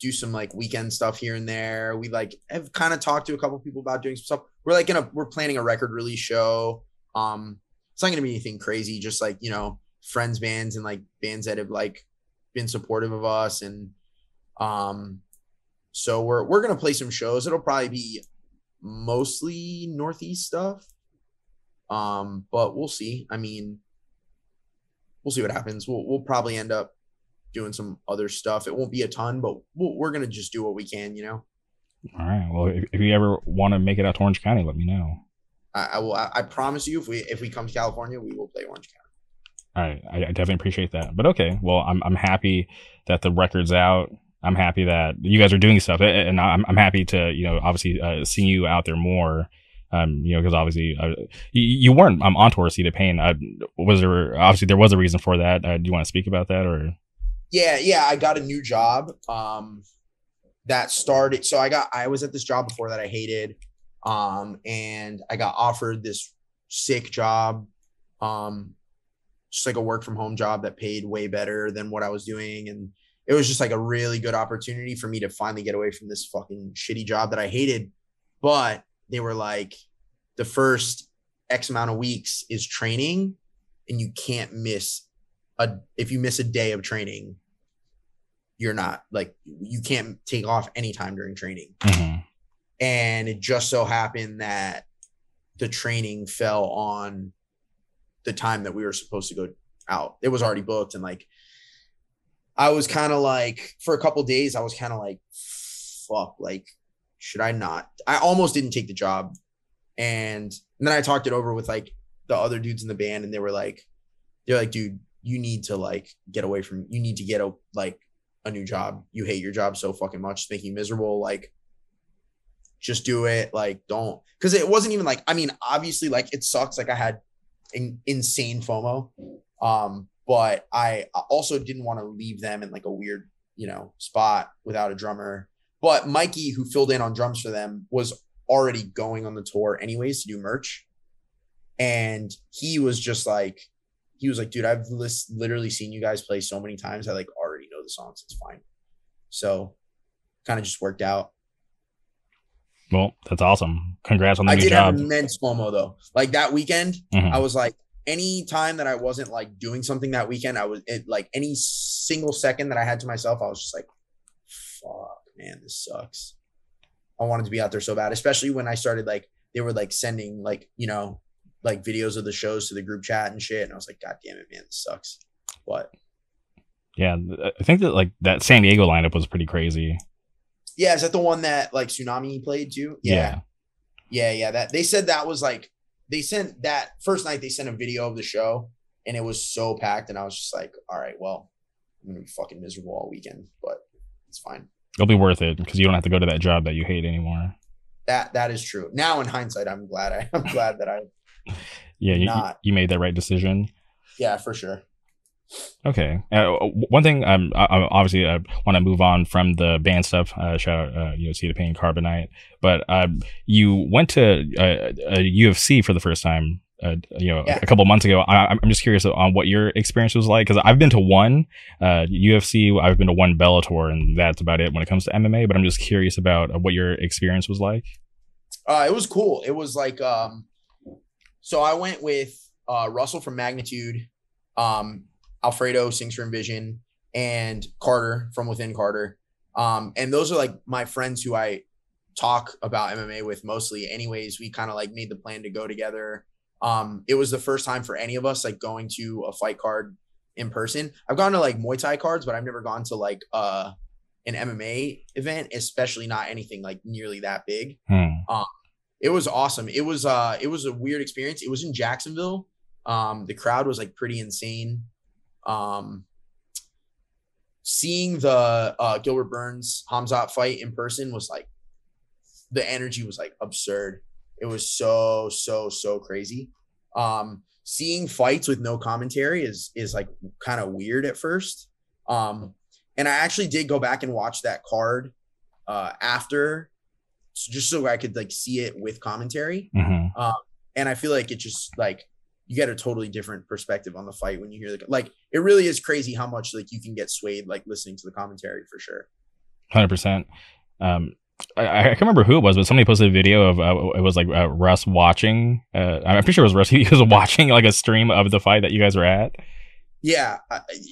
do some like weekend stuff here and there. We like have kind of talked to a couple people about doing some stuff. We're like gonna we're planning a record release show. Um it's not gonna be anything crazy, just like, you know, friends bands and like bands that have like been supportive of us and um, so we're we're gonna play some shows. It'll probably be mostly Northeast stuff. Um, but we'll see. I mean, we'll see what happens. We'll we'll probably end up doing some other stuff. It won't be a ton, but we'll, we're gonna just do what we can. You know, All right. Well, if, if you ever want to make it out to Orange County, let me know. I, I will. I, I promise you, if we if we come to California, we will play Orange County. All right, I, I definitely appreciate that. But okay, well, I'm I'm happy that the record's out. I'm happy that you guys are doing stuff, and I'm I'm happy to you know obviously uh, see you out there more. Um, you know, because obviously uh, you, you weren't um, on tour Seed of Pain. Was there obviously there was a reason for that? Uh, do you want to speak about that or? yeah yeah i got a new job um that started so i got i was at this job before that i hated um and i got offered this sick job um just like a work from home job that paid way better than what i was doing and it was just like a really good opportunity for me to finally get away from this fucking shitty job that i hated but they were like, the first X amount of weeks is training, and you can't miss a if you miss a day of training, you're not like you can't take off any time during training. Mhm. And it just so happened that the training fell on the time that we were supposed to go out. It was already booked, and like I was kind of like for a couple days, I was kind of like, fuck, like should I not? I almost didn't take the job, and, and then I talked it over with like the other dudes in the band, and they were like, they're like, dude, you need to like get away from, you need to get a like a new job. You hate your job so fucking much, it's making you miserable. Like, just do it. Like, don't, because it wasn't even like, I mean, obviously, like it sucks. Like I had in, insane FOMO, um, but I also didn't want to leave them in like a weird, you know, spot without a drummer. But Mikey, who filled in on drums for them, was already going on the tour anyways to do merch. And he was just like, he was like, dude, I've lis- literally seen you guys play so many times. I like already know the songs. It's fine. So kind of just worked out. Well, that's awesome. Congrats on the I new did job. have immense FOMO though. Like that weekend, Mhm. I was like, any time that I wasn't like doing something that weekend, I was it, like any single second that I had to myself, I was just like, fuck, man, this sucks. I wanted to be out there so bad, especially when I started like they were like sending like, you know, like videos of the shows to the group chat and shit. And I was like, God damn it, man, this sucks. But Yeah, I think that like that San Diego lineup was pretty crazy. yeah, is that the one that like Tsunami played too? Yeah. Yeah, yeah. That they said that was like they sent that first night they sent a video of the show and it was so packed, and I was just like, all right, well, I'm gonna be fucking miserable all weekend, but it's fine. It'll be worth it because you don't have to go to that job that you hate anymore. That that is true. Now in hindsight, I'm glad I I'm glad that I (laughs) Yeah, you, Not. you made that right decision. yeah, for sure. Okay. Uh, one thing, um, I, I obviously I want to move on from the band stuff. Uh, shout out, uh, you know, the Pain, Carbonite. But um, you went to uh, a UFC for the first time. Uh, you know, Yeah. a couple months ago. I, I'm just curious on what your experience was like because I've been to one uh, UFC, I've been to one Bellator, and that's about it when it comes to MMA. But I'm just curious about uh, what your experience was like. Uh, it was cool. It was like um, so I went with uh Russell from Magnitude, um, Alfredo sings for Envision, and Carter from Within Carter. Um, and those are like my friends who I talk about MMA with mostly. Anyways, we kind of like made the plan to go together. Um, it was the first time for any of us like going to a fight card in person. I've gone to like Muay Thai cards, but I've never gone to like uh an MMA event, especially not anything like nearly that big Hmm. it was awesome. It was uh it was a weird experience. It was in Jacksonville. Um the crowd was like pretty insane. Um seeing the uh Gilbert Burns Khamzat fight in person was like the energy was like absurd. It was so so so crazy. Um seeing fights with no commentary is is like kind of weird at first. Um and I actually did go back and watch that card uh after so just so I could like see it with commentary. Mhm. And I feel like it just like you get a totally different perspective on the fight when you hear the like it really is crazy how much like you can get swayed like listening to the commentary for sure. Hundred percent. I, I can't remember who it was, but somebody posted a video of uh, it was like uh, Russ watching. Uh, I'm pretty sure it was Russ. (laughs) He was watching like a stream of the fight that you guys were at. Yeah,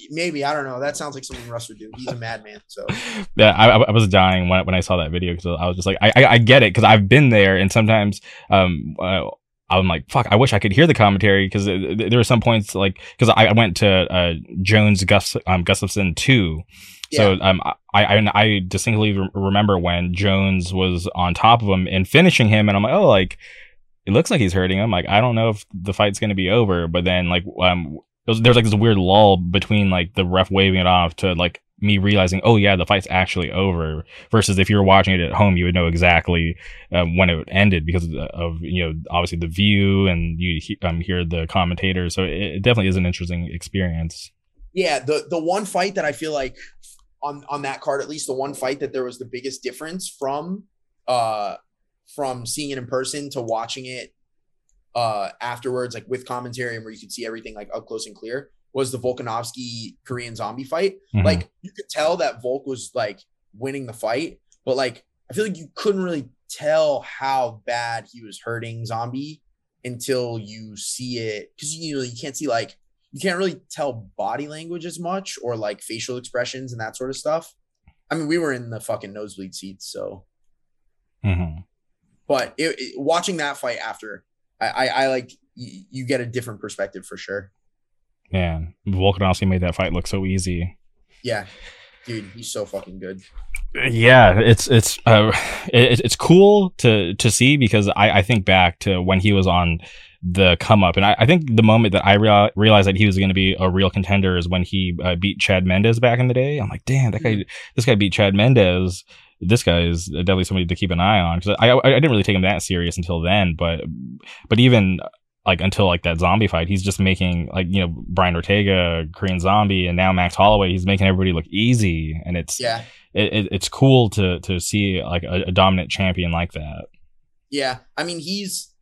maybe I don't know. That sounds like something Russ would do. He's a madman. So (laughs) Yeah, I, I was dying when when I saw that video because I was just like, I I, I get it because I've been there, and sometimes um. Uh, I'm like, fuck, I wish I could hear the commentary because there were some points like, because I, I went to uh, Jones Gus, um, Gustafsson too. So um, I, I I distinctly re- remember when Jones was on top of him and finishing him, and I'm like, oh, like it looks like he's hurting him. Like I don't know if the fight's gonna be over, but then like um, there's like this weird lull between like the ref waving it off to like me realizing, oh yeah, the fight's actually over. Versus if you were watching it at home, you would know exactly um, when it ended because of, of you know obviously the view and you he- um, hear the commentators. So it, it definitely is an interesting experience. yeah, the the one fight that I feel like on on that card at least the one fight that there was the biggest difference from uh from seeing it in person to watching it uh afterwards like with commentary and where you could see everything like up close and clear was the Volkanovski Korean zombie fight. Mhm. Like you could tell that Volk was like winning the fight, but like I feel like you couldn't really tell how bad he was hurting Zombie until you see it because you know you can't see like you can't really tell body language as much or like facial expressions and that sort of stuff. I mean, we were in the fucking nosebleed seats, so. Mhm. But it, it- watching that fight after, I, I, I like you, you get a different perspective for sure. Man, Volkanovski made that fight look so easy. Yeah, dude, he's so fucking good. Yeah, it's it's uh, (sighs) it, it's cool to to see because I I think back to when he was on the come up, and I, I think the moment that I real, realized that he was going to be a real contender is when he uh, beat Chad Mendes back in the day. I'm like, damn, that guy, this guy beat Chad Mendes. This guy is definitely somebody to keep an eye on because I, I I didn't really take him that serious until then, but but even like until like that zombie fight, he's just making like you know Brian Ortega, Korean Zombie, and now Max Holloway. He's making everybody look easy, and it's Yeah, it, it, it's cool to to see like a, a dominant champion like that. yeah. I mean, he's,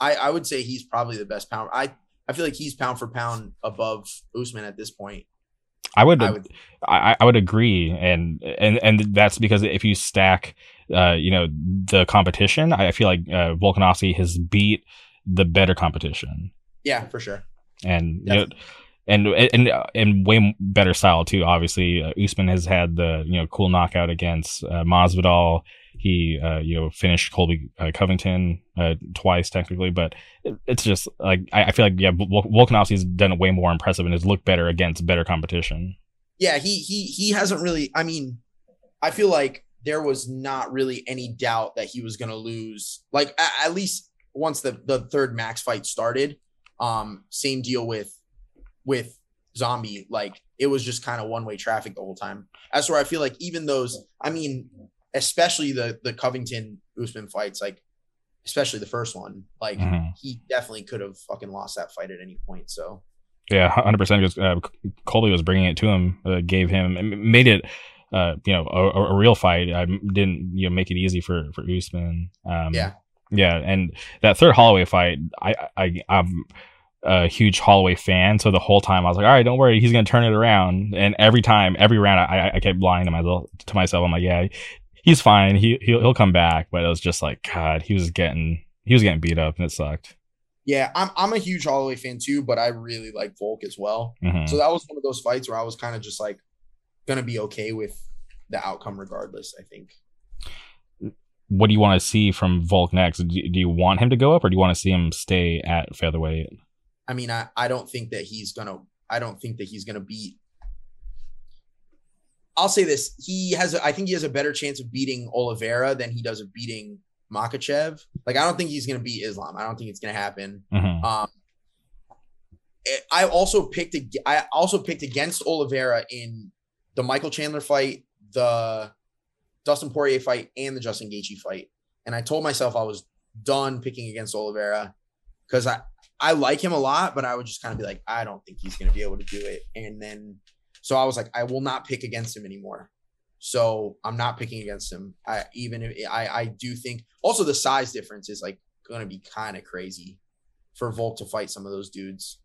I, I would say he's probably the best pound. I, I feel like he's pound for pound above Usman at this point. I would I I would, I, would agree, and and and that's because if you stack, uh, you know, the competition, I feel like uh, Volkanovski has beat the better competition, yeah, for sure. and you know, and and and way better style too. Obviously, uh, Usman has had the you know cool knockout against uh, Masvidal. He uh, you know finished Colby uh, Covington uh, twice technically, but it, it's just like I, I feel like yeah, Vol- Volkanovski's done it way more impressive and has looked better against better competition. Yeah, he he he hasn't really. I mean, I feel like there was not really any doubt that he was going to lose. Like at, at least once the the third Max fight started. Um, same deal with with Zombie. Like it was just kind of one way traffic the whole time. That's where I feel like even those. I mean, especially the the Covington Usman fights, like especially the first one. Like Mhm. he definitely could have fucking lost that fight at any point. So Yeah, hundred percent. Because uh, Colby was bringing it to him, uh, gave him, made it, uh, you know, a, a real fight. I didn't, you know, make it easy for for Usman. Um, Yeah. yeah, and that third Holloway fight, I, I, I'm a huge Holloway fan, so the whole time I was like, all right, don't worry, he's gonna turn it around. And every time, every round, I, I kept lying to myself. To myself, I'm like, yeah, he's fine. He he'll, he'll come back. But it was just like, God, he was getting he was getting beat up, and it sucked. yeah, I'm I'm a huge Holloway fan too, but I really like Volk as well. Mhm. So that was one of those fights where I was kind of just like gonna be okay with the outcome regardless. I think. what do you want to see from Volk next? Do you, do you want him to go up, or do you want to see him stay at featherweight? I mean, I I don't think that he's gonna. I don't think that he's gonna beat. I'll say this: he has. A, I think he has a better chance of beating Oliveira than he does of beating Makhachev. Like, I don't think he's gonna beat Islam. I don't think it's gonna happen. Mhm. Um, I also picked. I also picked against Oliveira in the Michael Chandler fight, the Dustin Poirier fight, and the Justin Gaethje fight. And I told myself I was done picking against Oliveira because I I like him a lot, but I would just kind of be like, I don't think he's going to be able to do it. And then so I was like, I will not pick against him anymore. So I'm not picking against him. I even if I I do think also the size difference is like going to be kind of crazy for Volk to fight some of those dudes.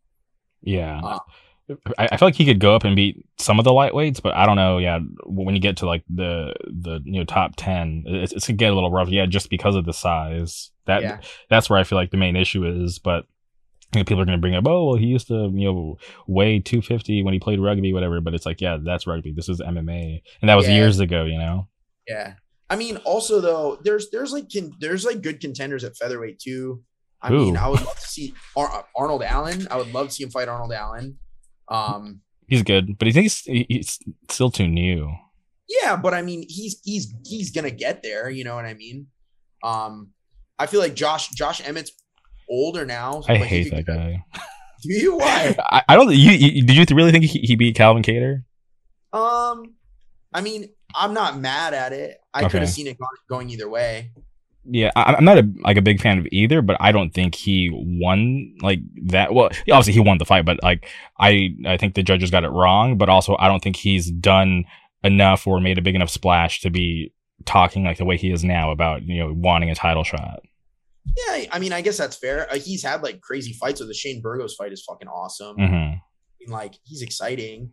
Yeah. Uh, I, I feel like he could go up and beat some of the lightweights, but I don't know. Yeah, when you get to like the the you know top ten, it's, it's gonna get a little rough. Yeah, just because of the size. That Yeah. that's where I feel like the main issue is. But know, people are gonna bring up, oh well, he used to you know weigh two fifty when he played rugby, whatever. But it's like, yeah, that's rugby. This is MMA, and that was Yeah. years ago. You know. Yeah. I mean, also though, there's there's like con- there's like good contenders at featherweight too. I Who? mean, I would love to see Ar- Arnold Allen. I would love to see him fight Arnold Allen. Um, He's good, but he thinks he's still too new. yeah, but I mean, he's he's he's gonna get there. You know what I mean? Um, I feel like Josh Josh Emmett's older now. I but he hate that guy. (laughs) Do you? Why? I, I don't. You, you did you really think he, he beat Calvin Kattar? um, I mean, I'm not mad at it. I could have seen it going either way. Yeah, I, I'm not a like a big fan of either, but I don't think he won like that. Well, obviously he won the fight, but like I I think the judges got it wrong. But also I don't think he's done enough or made a big enough splash to be talking like the way he is now about you know wanting a title shot. Yeah, I mean, I guess that's fair. Uh, he's had like crazy fights. So the Shane Burgos fight is fucking awesome. hmm mean, like he's exciting.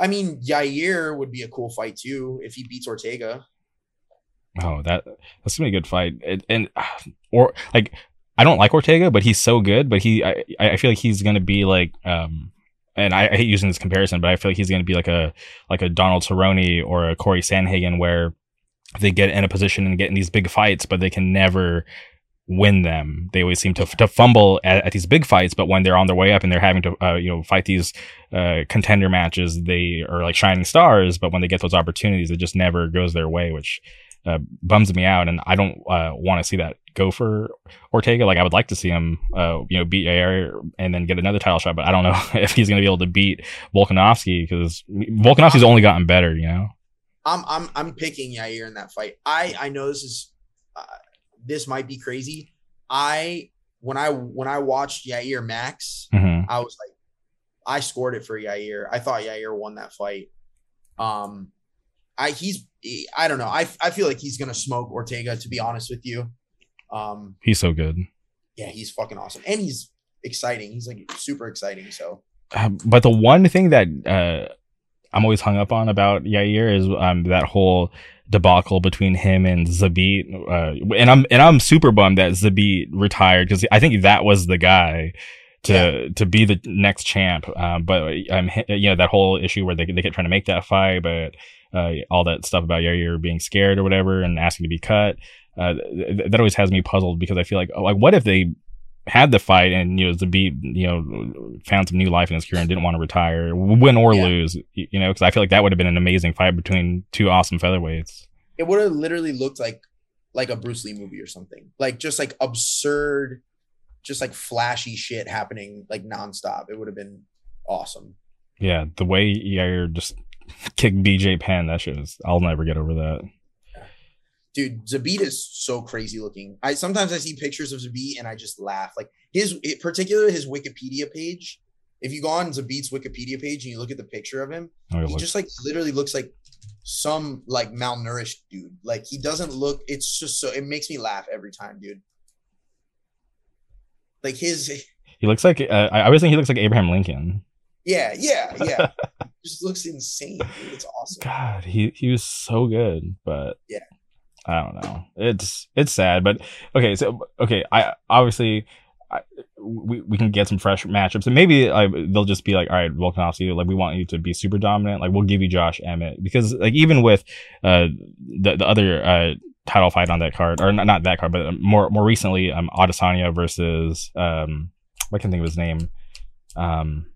I mean, Yair would be a cool fight too if he beats Ortega. Oh, that that's gonna be a good fight. And, and or like I don't like Ortega, but he's so good. But he, I, I feel like he's gonna be like, um, and I, I hate using this comparison, but I feel like he's gonna be like a like a Donald Cerrone or a Corey Sandhagen, where they get in a position and get in these big fights, but they can never win them. They always seem to to fumble at, at, these big fights, but when they're on their way up and they're having to uh, you know fight these uh, contender matches, they are like shining stars. But when they get those opportunities, it just never goes their way, which uh, bums me out. And I don't uh, want to see that go for Ortega. Like I would like to see him, uh, you know, beat Yair and then get another title shot. But I don't know (laughs) if he's going to be able to beat Volkanovski because Volkanovski's only gotten better. You know. I'm I'm I'm picking Yair in that fight. I I know this is this might be crazy. I when I when I watched Yair Max, mm-hmm. I was like, I scored it for Yair. I thought Yair won that fight. Um, I he's I don't know. I I feel like he's gonna smoke Ortega. To be honest with you, um, he's so good. Yeah, he's fucking awesome, and he's exciting. He's like super exciting. So, uh, but the one thing that uh, I'm always hung up on about Yair is um, that whole debacle between him and Zabit. Uh, and I'm and I'm super bummed that Zabit retired because I think that was the guy to yeah. to be the next champ. Um, but um, you know that whole issue where they they kept trying to make that fight, but uh, all that stuff about Yair being scared or whatever and asking to be cut. Uh, th- that always has me puzzled because I feel like, oh, like, what if they had the fight and you know Zabit you know found some new life in his career and didn't want to retire, win or yeah. lose, you know, because I feel like that would have been an amazing fight between two awesome featherweights. It would have literally looked like like a Bruce Lee movie or something, like just like absurd, just like flashy shit happening like nonstop. It would have been awesome. Yeah, the way Yair just (laughs) kicked BJ Penn, that shit is I'll never get over that dude, Zabit is so crazy looking. I sometimes I see pictures of Zabit and I just laugh. Like his, particularly his Wikipedia page. If you go on Zabit's Wikipedia page and you look at the picture of him, oh, he just like literally looks like some like malnourished dude. Like he doesn't look. It's just so. It makes me laugh every time, dude. Like his. (laughs) He looks like. Uh, I always think he looks like Abraham Lincoln. Yeah, yeah, (laughs) yeah. just looks insane. Dude. It's awesome. God, he he was so good, but yeah, I don't know. It's it's sad, but okay. So okay, I obviously I, we we can get some fresh matchups, and maybe like, they'll just be like, all right, Volkanovski, like we want you to be super dominant. Like we'll give you Josh Emmett because like even with uh the the other uh title fight on that card, or not, not that card, but more more recently, um, Adesanya versus um I can think of his name. Um,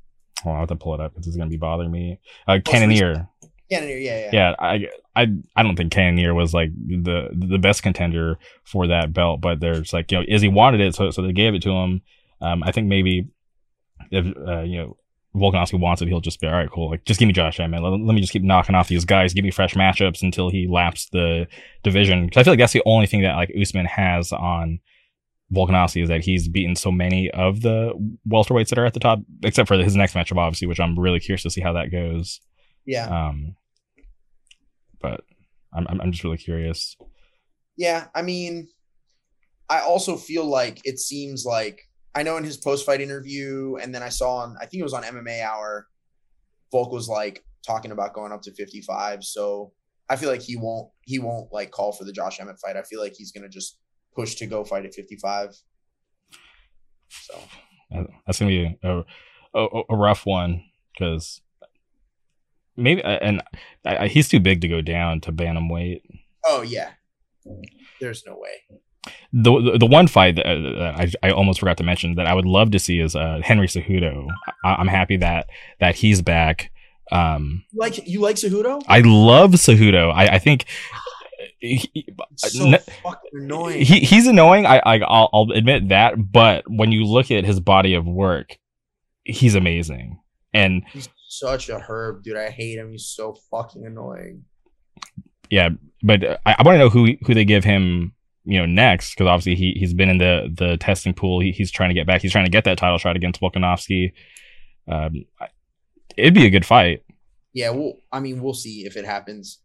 hold on, I have to pull it up because it's gonna be bothering me. Uh, Cannonier. Cannonier, yeah, yeah. Yeah, I, I, I don't think Cannonier was like the the best contender for that belt, but there's like you know Izzy wanted it, so so they gave it to him. Um, I think maybe if uh, you know Volkanovski wants it, he'll just be all right, cool. Like just give me Josh Emmett. Let, let me just keep knocking off these guys. Give me fresh matchups until he laps the division. Because I feel like that's the only thing that like Usman has on Volkanovski is that he's beaten so many of the welterweights that are at the top, except for his next matchup, obviously, which I'm really curious to see how that goes. Yeah. Um, but I'm I'm just really curious. Yeah, I mean, I also feel like it seems like I know in his post fight interview, and then I saw on I think it was on MMA Hour, Volk was like talking about going up to 55. So I feel like he won't he won't like call for the Josh Emmett fight. I feel like he's gonna just push to go fight at 55. So that's gonna be a a, a rough one because maybe uh, and I, he's too big to go down to bantamweight. Oh yeah, there's no way. The, the, the one fight that uh, I, I almost forgot to mention that I would love to see is uh, Henry Cejudo. I, am happy that that he's back. Um, like you like Cejudo? I love Cejudo. I, I think he, so n- annoying. He he's annoying. I, I I'll, I'll admit that. But when you look at his body of work, he's amazing. And he's such a herb, dude. I hate him. He's so fucking annoying. Yeah, but I, I want to know who who they give him, you know, next because obviously he he's been in the the testing pool. He, he's trying to get back. He's trying to get that title shot against Volkanovski. Um, it'd be a good fight. Yeah, well, I mean, we'll see if it happens.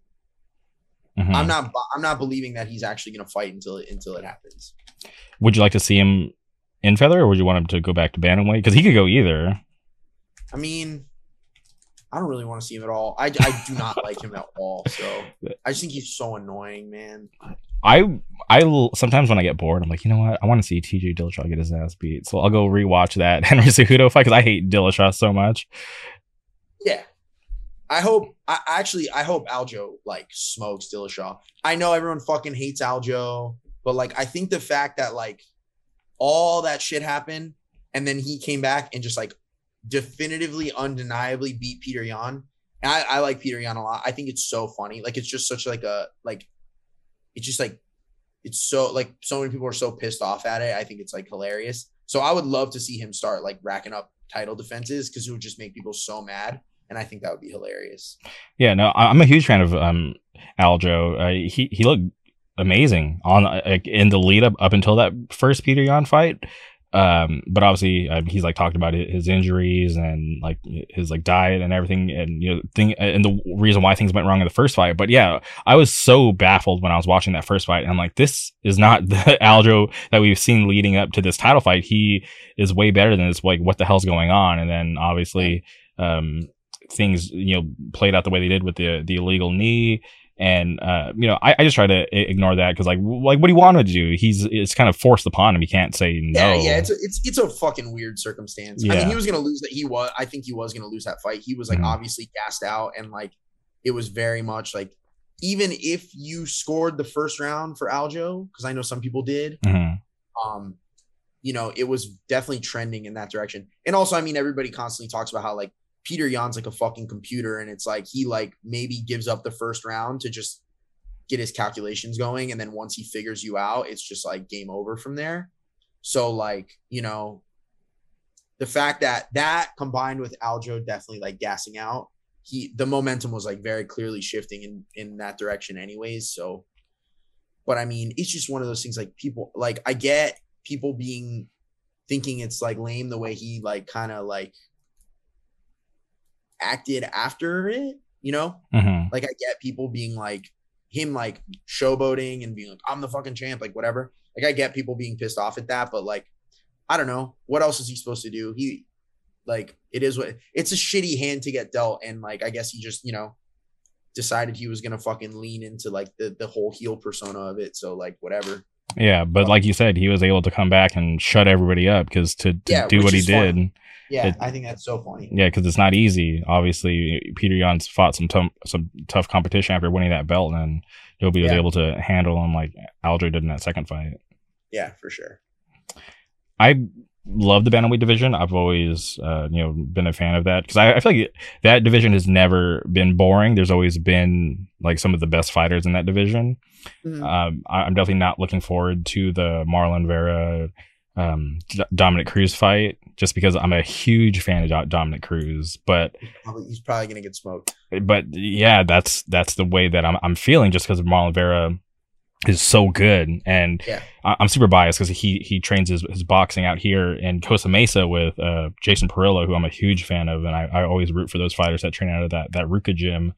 Mm-hmm. I'm not I'm not believing that he's actually going to fight until it, until it happens. Would you like to see him in feather, or would you want him to go back to bantamweight? Because he could go either. I mean, I don't really want to see him at all. I, I do not like him at all. So (laughs) I just think he's so annoying, man. I I sometimes when I get bored, I'm like, you know what? I want to see TJ Dillashaw get his ass beat, so I'll go rewatch that (laughs) Henry Cejudo fight because I hate Dillashaw so much. Yeah. I hope I actually I hope Aljo like smokes Dillashaw. I know everyone fucking hates Aljo, but like I think the fact that like all that shit happened and then he came back and just like definitively undeniably beat Petr Yan. And I, I like Petr Yan a lot. I think it's so funny. Like it's just such like a like it's just like it's so like so many people are so pissed off at it. I think it's like hilarious. So I would love to see him start like racking up title defenses because it would just make people so mad, and I think that would be hilarious. Yeah, no, I'm a huge fan of um Aljo. Uh, he he looked amazing on like in the lead up up until that first Petr Yan fight. Um, but obviously uh, he's like talked about his injuries and like his like diet and everything, and you know thing and the reason why things went wrong in the first fight. But yeah, I was so baffled when I was watching that first fight. And I'm like, this is not (laughs) the Aljo that we've seen leading up to this title fight. He is way better than this. Like, what the hell's going on? And then obviously, um, things you know played out the way they did with the the illegal knee and uh, you know I, I just try to ignore that because like like what do you want to do he's it's kind of forced upon him he can't say no Yeah, yeah, it's a, it's it's a fucking weird circumstance. I Yeah. mean, he was gonna lose that. He was. I think he was gonna lose that fight. He was like Mhm. obviously gassed out, and like it was very much like even if you scored the first round for Aljo, because I know some people did, Mhm. um, you know, it was definitely trending in that direction. And also, I mean, everybody constantly talks about how like Petr Yan's like a fucking computer, and it's like he like maybe gives up the first round to just get his calculations going, and then once he figures you out, it's just like game over from there. So like you know, the fact that that combined with Aljo definitely like gassing out, he the momentum was like very clearly shifting in in that direction, anyways. So, but I mean, it's just one of those things like people like I get people being thinking it's like lame the way he like kind of like acted after it, you know? Mhm. Like I get people being like him like showboating and being like, I'm the fucking champ, like whatever. Like I get people being pissed off at that, but like I don't know. What else is he supposed to do? He like it is what it's a shitty hand to get dealt. And like I guess he just, you know, decided he was gonna fucking lean into like the the whole heel persona of it. So like whatever. Yeah but like you said he was able to come back and shut everybody up because to, to Yeah, do what he did fun. Yeah, It- I think that's so funny. yeah because it's not easy obviously Petr Yan's fought some tum- some tough competition after winning that belt and he'll be Yeah. able to handle him like aljo did in that second fight Yeah, for sure. I love the bantamweight division. I've always, uh, you know, been a fan of that because I, I feel like that division has never been boring. There's always been like some of the best fighters in that division. Mhm. Um, I, I'm definitely not looking forward to the Marlon Vera, um, D- Dominick Cruz fight just because I'm a huge fan of Do- Dominick Cruz. But he's probably gonna get smoked. but yeah, that's that's the way that I'm I'm feeling just because Marlon Vera is so good, and Yeah. I- I'm super biased because he he trains his, his boxing out here in Costa Mesa with uh, Jason Parillo, who I'm a huge fan of, and I, I always root for those fighters that train out of that that RVCA gym.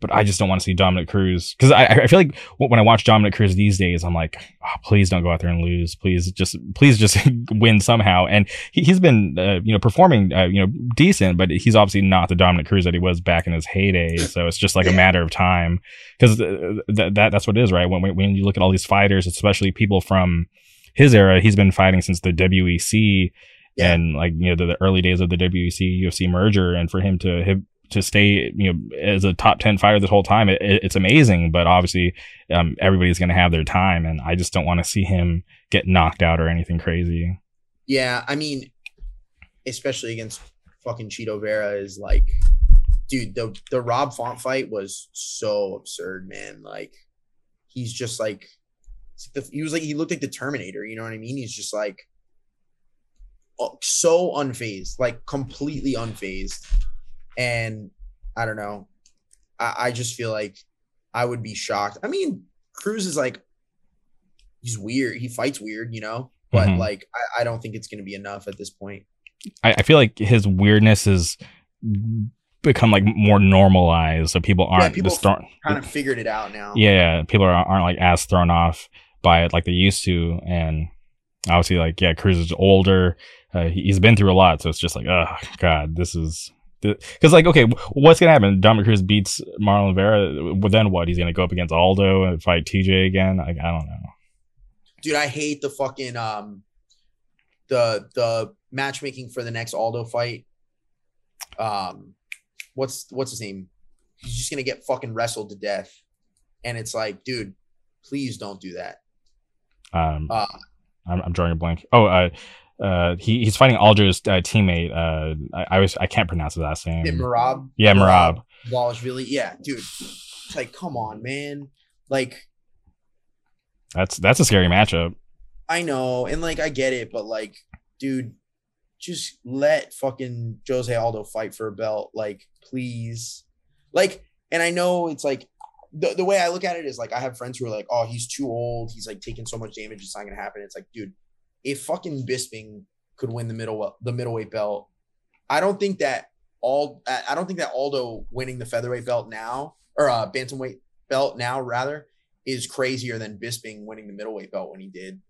But I just don't want to see Dominick Cruz because I, I feel like when I watch Dominick Cruz these days, I'm like, oh, please don't go out there and lose. Please just please just (laughs) win somehow. And he, he's been uh, you know performing uh, you know decent, but he's obviously not the Dominick Cruz that he was back in his heyday. So it's just like a matter of time because th- th- that that's what it is, right? When, when when you look at all these fighters, especially people from his era, he's been fighting since the WEC Yeah. and like you know the, the early days of the WEC UFC merger, and for him to have to stay you know as a top 10 fighter this whole time it, it- it's amazing but obviously um, everybody's going to have their time and i just don't want to see him get knocked out or anything crazy Yeah, I mean, especially against fucking Chito Vera is like, dude, the the Rob Font fight was so absurd, man. Like, he's just like, he was like he looked like the Terminator. You know what I mean? He's just like, oh, so unfazed, like completely unfazed. And I don't know, I, I just feel like I would be shocked. I mean, Cruz is like, he's weird. He fights weird, you know but Mhm. like I, I don't think it's going to be enough at this point. I, I feel like his weirdness has become like more normalized so people aren't people just thrown, Kind of figured it out now. yeah people are, aren't like as thrown off by it like they used to and obviously like yeah cruz is older uh, he's been through a lot so it's just like oh god this is Because like, okay, what's gonna happen? Dominick Cruz beats Marlon Vera. Well, then what? He's gonna go up against Aldo and fight TJ again. Like, I don't know. dude i hate the fucking um the the matchmaking for the next aldo fight um what's what's his name he's just gonna get fucking wrestled to death and it's like dude please don't do that Um, uh I'm, I'm drawing a blank. Oh, uh, uh, he he's fighting Aldo's uh, teammate. Uh, I, I was I can't pronounce his last name. Hit Merab Yeah, Merab. Dvalishvili. yeah dude it's like come on man like That's that's a scary matchup. I know, and like I get it, but like, dude, just let fucking Jose Aldo fight for a belt, like, please. Like, and I know it's like the, the way I look at it is like I have friends who are like, oh, he's too old, he's like taking so much damage, it's not gonna happen. It's like, dude, if fucking Bisping could win the middle the middleweight belt, I don't think that all I don't think that Aldo winning the featherweight belt now or uh bantamweight belt now rather is crazier than Bisping winning the middleweight belt when he did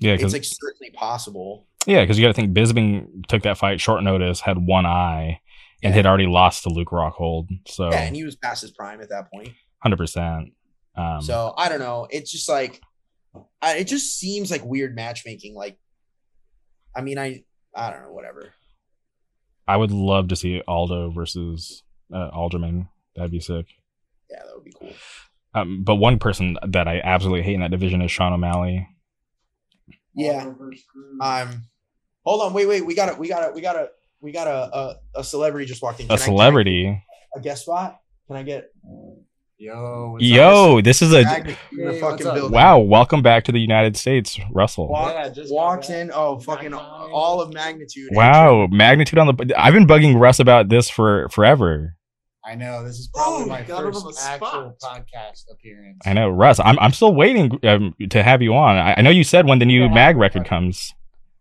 Yeah, it's like certainly possible. yeah, because you got to think Bisping took that fight short notice, had one eye, and Yeah. had already lost to Luke Rockhold. So Yeah, and he was past his prime at that point. hundred percent. Um, so I don't know. It's just like I, it just seems like weird matchmaking. Like, I mean, I I don't know, whatever. I would love to see Aldo versus uh, Alderman. That'd be sick. Yeah, that would be cool. Um, but one person that I absolutely hate in that division is Sean O'Malley. Yeah. Um, hold on, wait, wait. We got it. we got to we got to we got a, a a celebrity just walked in. A Can I- celebrity. get a guest spot? Can I get Yo, what's Yo, this is a Magnet the Hey, fucking building? wow. Welcome back to the United States, Russell. Walk, Yeah, just got walks in. Oh, fucking Back all of magnitude. Wow, magnitude on the. I've been bugging Russ about this for forever. I know this is probably Oh, my got him on first actual podcast appearance. I know, Russ. I'm I'm still waiting um, to have you on. I, I know you said when the new Yeah. mag record comes.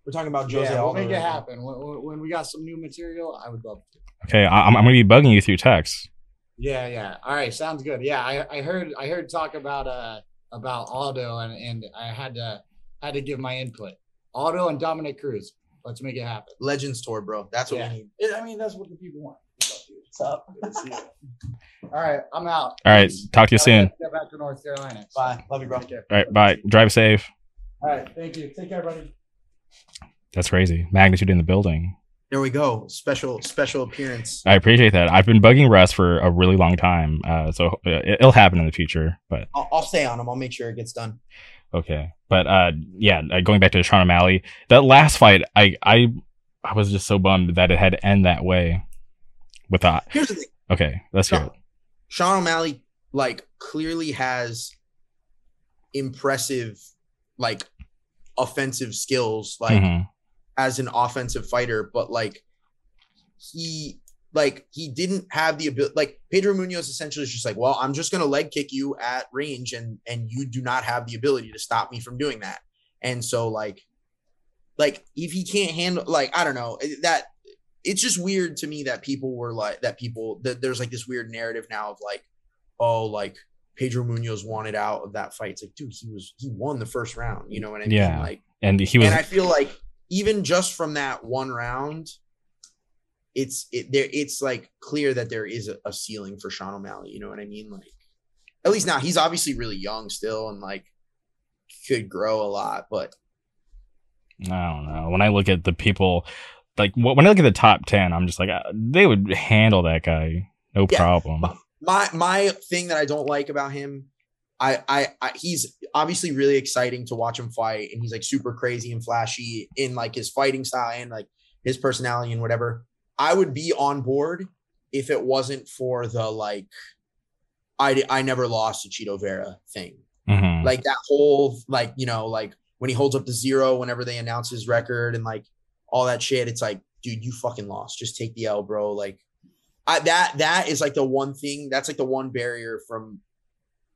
We're talking about Jose Yeah, we'll make it happen. When, when- when we got some new material, I would love to. Okay, I'm I'm gonna be bugging you through text. Yeah, yeah. All right, sounds good. Yeah, I, I heard I heard talk about uh about Aldo and and I had to had to give my input. Aldo and Dominick Cruz. Let's make it happen. Legends tour, bro. That's what Yeah. we need. I mean, that's what the people want. What's up? (laughs) All right, I'm out. All right, talk to you Gotta soon. Get back to North Carolina. Bye. Love you, bro. Take care. All right, bye. Drive safe. All right, thank you. Take care, buddy. That's crazy. Magnitude in the building. There we go. Special special appearance. I appreciate that. I've been bugging Russ for a really long time, uh, so uh, it- it'll happen in the future. But I'll, I'll stay on him. I'll make sure it gets done. okay, but uh, yeah, uh, going back to Sean O'Malley, that last fight, I I I was just so bummed that it had to end that way. With that, Here's the thing. okay, let's hear it. Sean O'Malley like clearly has impressive like offensive skills like Mhm. As an offensive fighter, but like he like he didn't have the ability like Pedro Munhoz essentially is just like, well, I'm just gonna leg kick you at range and and you do not have the ability to stop me from doing that. And so like like if he can't handle like I don't know eh, that it's just weird to me that people were like that people that there's like this weird narrative now of like oh like Pedro Munhoz wanted out of that fight. It's like dude he was he won the first round. You know what I mean? Yeah. Like And he was and I feel like even just from that one round, it's it there. It's like clear that there is a, a ceiling for Sean O'Malley. You know what I mean? Like at least now he's obviously really young still and like could grow a lot. But I don't know. When I look at the people, like when I look at the top ten, I'm just like uh, they would handle that guy, no Yeah. problem. my my thing that I don't like about him, I, I I he's obviously really exciting to watch him fight, and he's like super crazy and flashy in like his fighting style and like his personality and whatever. I would be on board if it wasn't for the like I I never lost to Chito Vera thing. Mhm. Like that whole like you know like when he holds up the zero whenever they announce his record and like all that shit. It's like, dude, you fucking lost. Just take the L, bro. Like I, that that is like the one thing that's like the one barrier from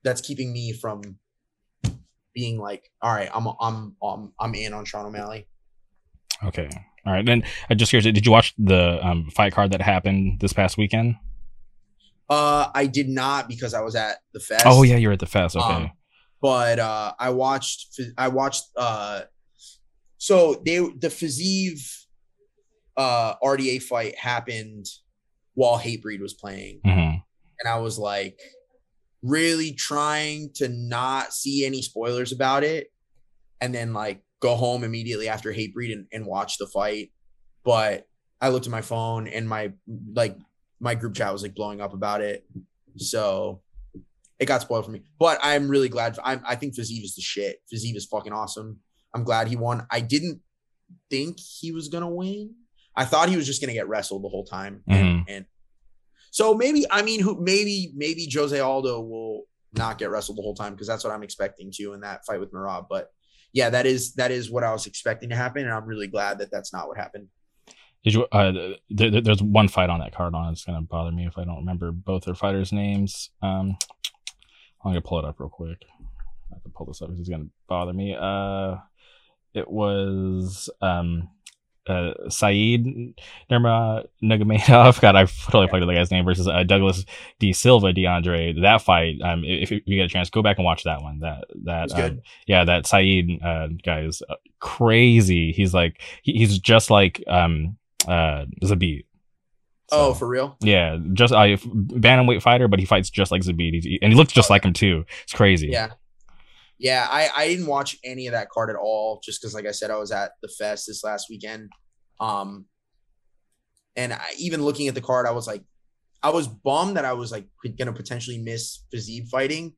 that's keeping me from being like, all right, I'm I'm I'm I'm in on Sean O'Malley. Okay. All right. Then I just curious, did you watch the um, fight card that happened this past weekend? Uh, I did not because I was at the fest. Oh yeah, you're at the fest. Okay. Um, but uh, I watched I watched uh, so they the Fiziev uh RDA fight happened while Hatebreed was playing, Mhm. and I was like really trying to not see any spoilers about it, and then like go home immediately after Hatebreed and, and watch the fight. But I looked at my phone and my like my group chat was like blowing up about it, so it got spoiled for me. But I'm really glad. I I think Fiziev is the shit. Fiziev is fucking awesome. I'm glad he won. I didn't think he was gonna win. I thought he was just gonna get wrestled the whole time, and, mm-hmm. and so maybe I mean, who maybe maybe Jose Aldo will not get wrestled the whole time because that's what I'm expecting to in that fight with Merab. But yeah, that is that is what I was expecting to happen, and I'm really glad that that's not what happened. Did you? Uh, there, there- there's one fight on that card on. It's gonna bother me if I don't remember both their fighters' names. Um, I'm gonna pull it up real quick. I to pull this up because it's gonna bother me. Uh, it was um, uh, Saeed Nurma Nurmagomedov. (laughs) God, I totally played with the guy's name versus uh, Douglas D Silva de Andrade. That fight, um, if, if you get a chance, go back and watch that one. That that um, yeah, that Saeed uh, guy is uh, crazy. He's like he, he's just like um uh Zabit. oh, for real? yeah, just uh, bantamweight fighter, but he fights just like Zabit, and he looks just like him too. It's crazy. Yeah. Yeah, I, I didn't watch any of that card at all, just because, like I said, I was at the fest this last weekend. Um, and I, even looking at the card, I was like, I was bummed that I was like gonna potentially miss Fiziev fighting,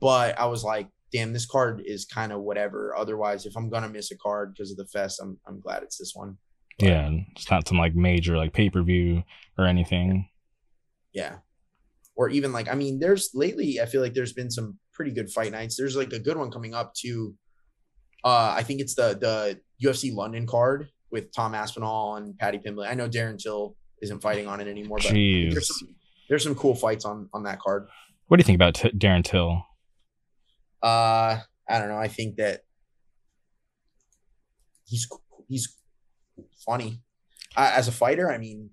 but I was like, damn, this card is kind of whatever. Otherwise, if I'm gonna miss a card because of the fest, I'm I'm glad it's this one. But, yeah. It's not some like major like pay per view or anything. yeah. Or even like, I mean, there's lately, I feel like there's been some pretty good fight nights. There's like a good one coming up too. Uh, I think it's the the UFC London card with Tom Aspinall and Paddy Pimblett. I know Darren Till isn't fighting on it anymore, but Jeez, there's some, there's some cool fights on on that card. what do you think about T- Darren Till? Uh, I don't know. I think that he's he's funny uh, as a fighter. I mean,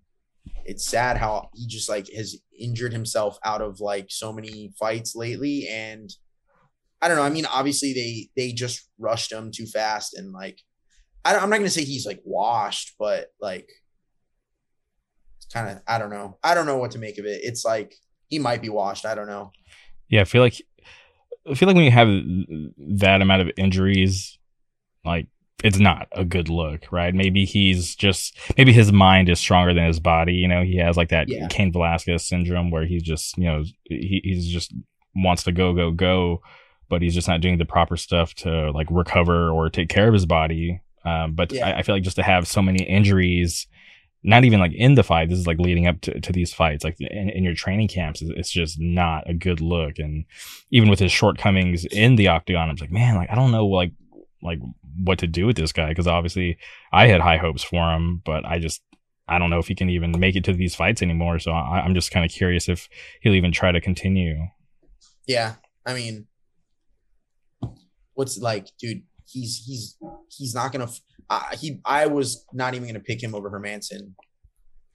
it's sad how he just like has injured himself out of like so many fights lately, and I don't know. I mean, obviously they they just rushed him too fast, and like I I'm not gonna say he's like washed, but like it's kind of I don't know. I don't know what to make of it. It's like he might be washed. I don't know. Yeah, I feel like I feel like when you have that amount of injuries, like it's not a good look, right? Maybe he's just maybe his mind is stronger than his body. You know, he has like that Yeah. Cain Velasquez syndrome where he's just you know he, he's just wants to go go go, but he's just not doing the proper stuff to like recover or take care of his body. Um, but Yeah. I, I feel like just to have so many injuries. Not even like in the fight. This is like leading up to, to these fights, like in, in your training camps. It's it's just not a good look. And even with his shortcomings in the octagon, I'm just like, man, like I don't know, like like what to do with this guy because obviously I had high hopes for him, but I just I don't know if he can even make it to these fights anymore. So I, I'm just kind of curious if he'll even try to continue. Yeah, I mean, what's like, dude? He's he's he's not gonna. Uh, he I was not even gonna pick him over Hermansson.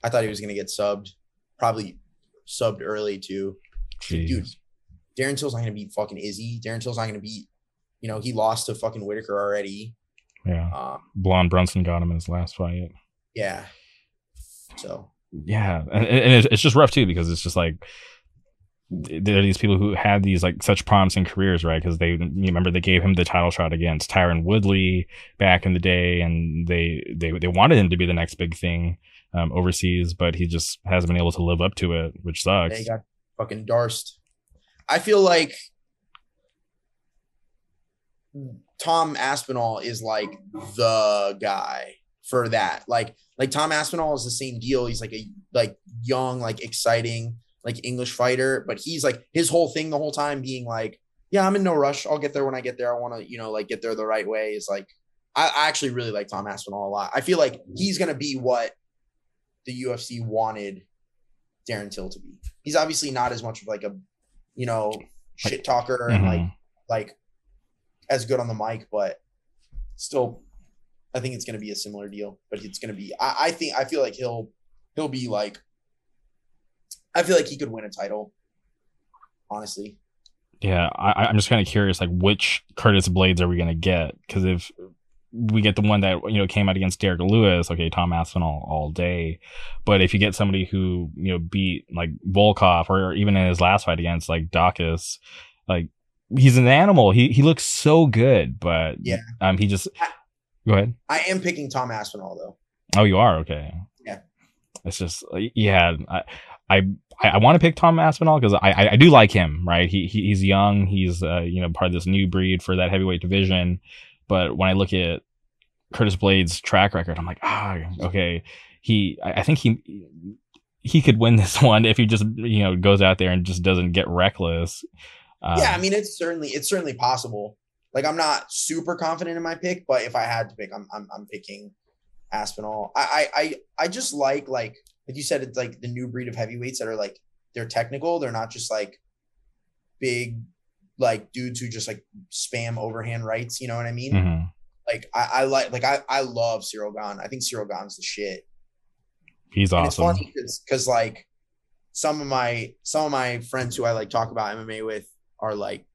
I thought he was gonna get subbed, probably subbed early too. Jeez. Dude. Darren Till's not gonna beat fucking Izzy. Darren Till's not gonna beat. You know, he lost to fucking Whittaker already. Yeah, Um, Blonde Brunson got him in his last fight. yeah. So yeah and, and it's, just rough too because it's just like there are these people who had these like such promising careers right because they remember they gave him the title shot against Tyron Woodley back in the day and they they, they wanted him to be the next big thing um, overseas but he just hasn't been able to live up to it which sucks they got fucking Darst. I feel like Tom Aspinall is like the guy for that. Like like Tom Aspinall is the same deal. He's like a like young, like exciting, like English fighter, but he's like his whole thing the whole time being like, yeah, I'm in no rush. I'll get there when I get there. I want to, you know, like get there the right way. Is like I, I actually really like Tom Aspinall a lot. I feel like he's gonna be what the UFC wanted Darren Till to be. He's obviously not as much of like a, you know, shit talker and like Mhm. like as good on the mic, but still, I think it's going to be a similar deal. But it's going to be. I, I think I feel like he'll he'll be like. I feel like he could win a title. Honestly, yeah I, I'm just kind of curious like which Curtis Blaydes are we gonna get because if we get the one that you know came out against Derrick Lewis. Okay, Tom Aspinall all day, but if you get somebody who you know beat like Volkov or even in his last fight against like Daukaus, like he's an animal. He he looks so good, but Yeah. um, he just go ahead. I am picking Tom Aspinall though. Oh, you are okay. Yeah. It's just yeah. I I I want to pick Tom Aspinall because I, I I do like him. Right. He, he he's young. He's uh you know part of this new breed for that heavyweight division. But when I look at Curtis Blaydes' track record, I'm like ah okay. He I, I think he he could win (laughs) this one if he just you know goes out there and just doesn't get reckless. Um, yeah, I mean it's certainly it's certainly possible. Like I'm not super confident in my pick, but if I had to pick, I'm I'm, I'm picking Aspinall. I, I I I just like like like you said, it's like the new breed of heavyweights that are like they're technical. They're not just like big like dudes who just like spam overhand rights. You know what I mean? mhm. Like I, I like like I I love Ciryl Gane. I think Ciryl Gane's the shit. He's And awesome. it's funny because like some of my some of my friends who I like talk about MMA with are like,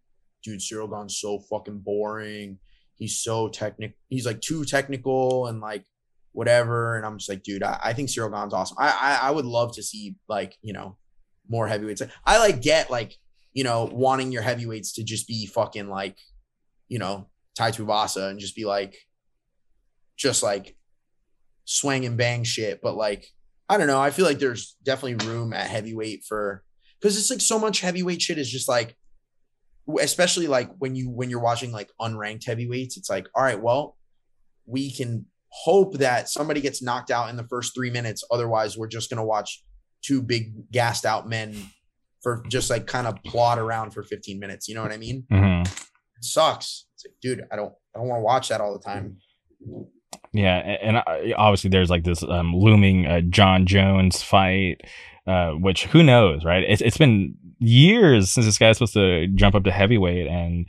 dude, Ciryl Gane's so fucking boring. He's so technical. He's like too technical and like whatever. And I'm just like, dude, I, I think Ciryl Gane's awesome. I, I I would love to see like you know more heavyweights. I like get like you know wanting your heavyweights to just be fucking like you know Tai Tuivasa and just be like just like swing and bang shit. But like I don't know. I feel like there's definitely room at heavyweight for because it's like so much heavyweight shit is just like, especially like when you when you're watching like unranked heavyweights, it's like, all right, well, we can hope that somebody gets knocked out in the first three minutes. Otherwise, we're just gonna watch two big gassed out men for just like kind of plod around for 15 minutes. You know what I mean? Mhm. It sucks. It's like, dude, I don't I don't want to watch that all the time. Yeah, and obviously there's like this um, looming uh, Jon Jones fight, uh, which who knows, right? It's it's been years since this guy's supposed to jump up to heavyweight, and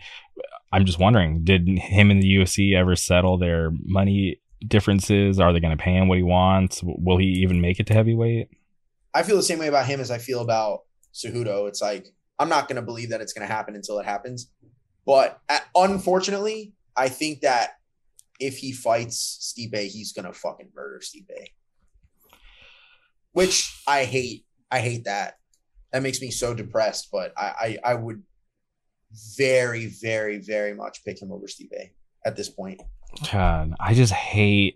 I'm just wondering, did him and the UFC ever settle their money differences? Are they going to pay him what he wants? Will he even make it to heavyweight? I feel the same way about him as I feel about Cejudo. It's like I'm not going to believe that it's going to happen until it happens. But uh, unfortunately, I think that if he fights Stipe, he's going to fucking murder Stipe. Which I hate. I hate that. That makes me so depressed. But I, I, I would very, very, very much pick him over Stipe at this point. God, I just hate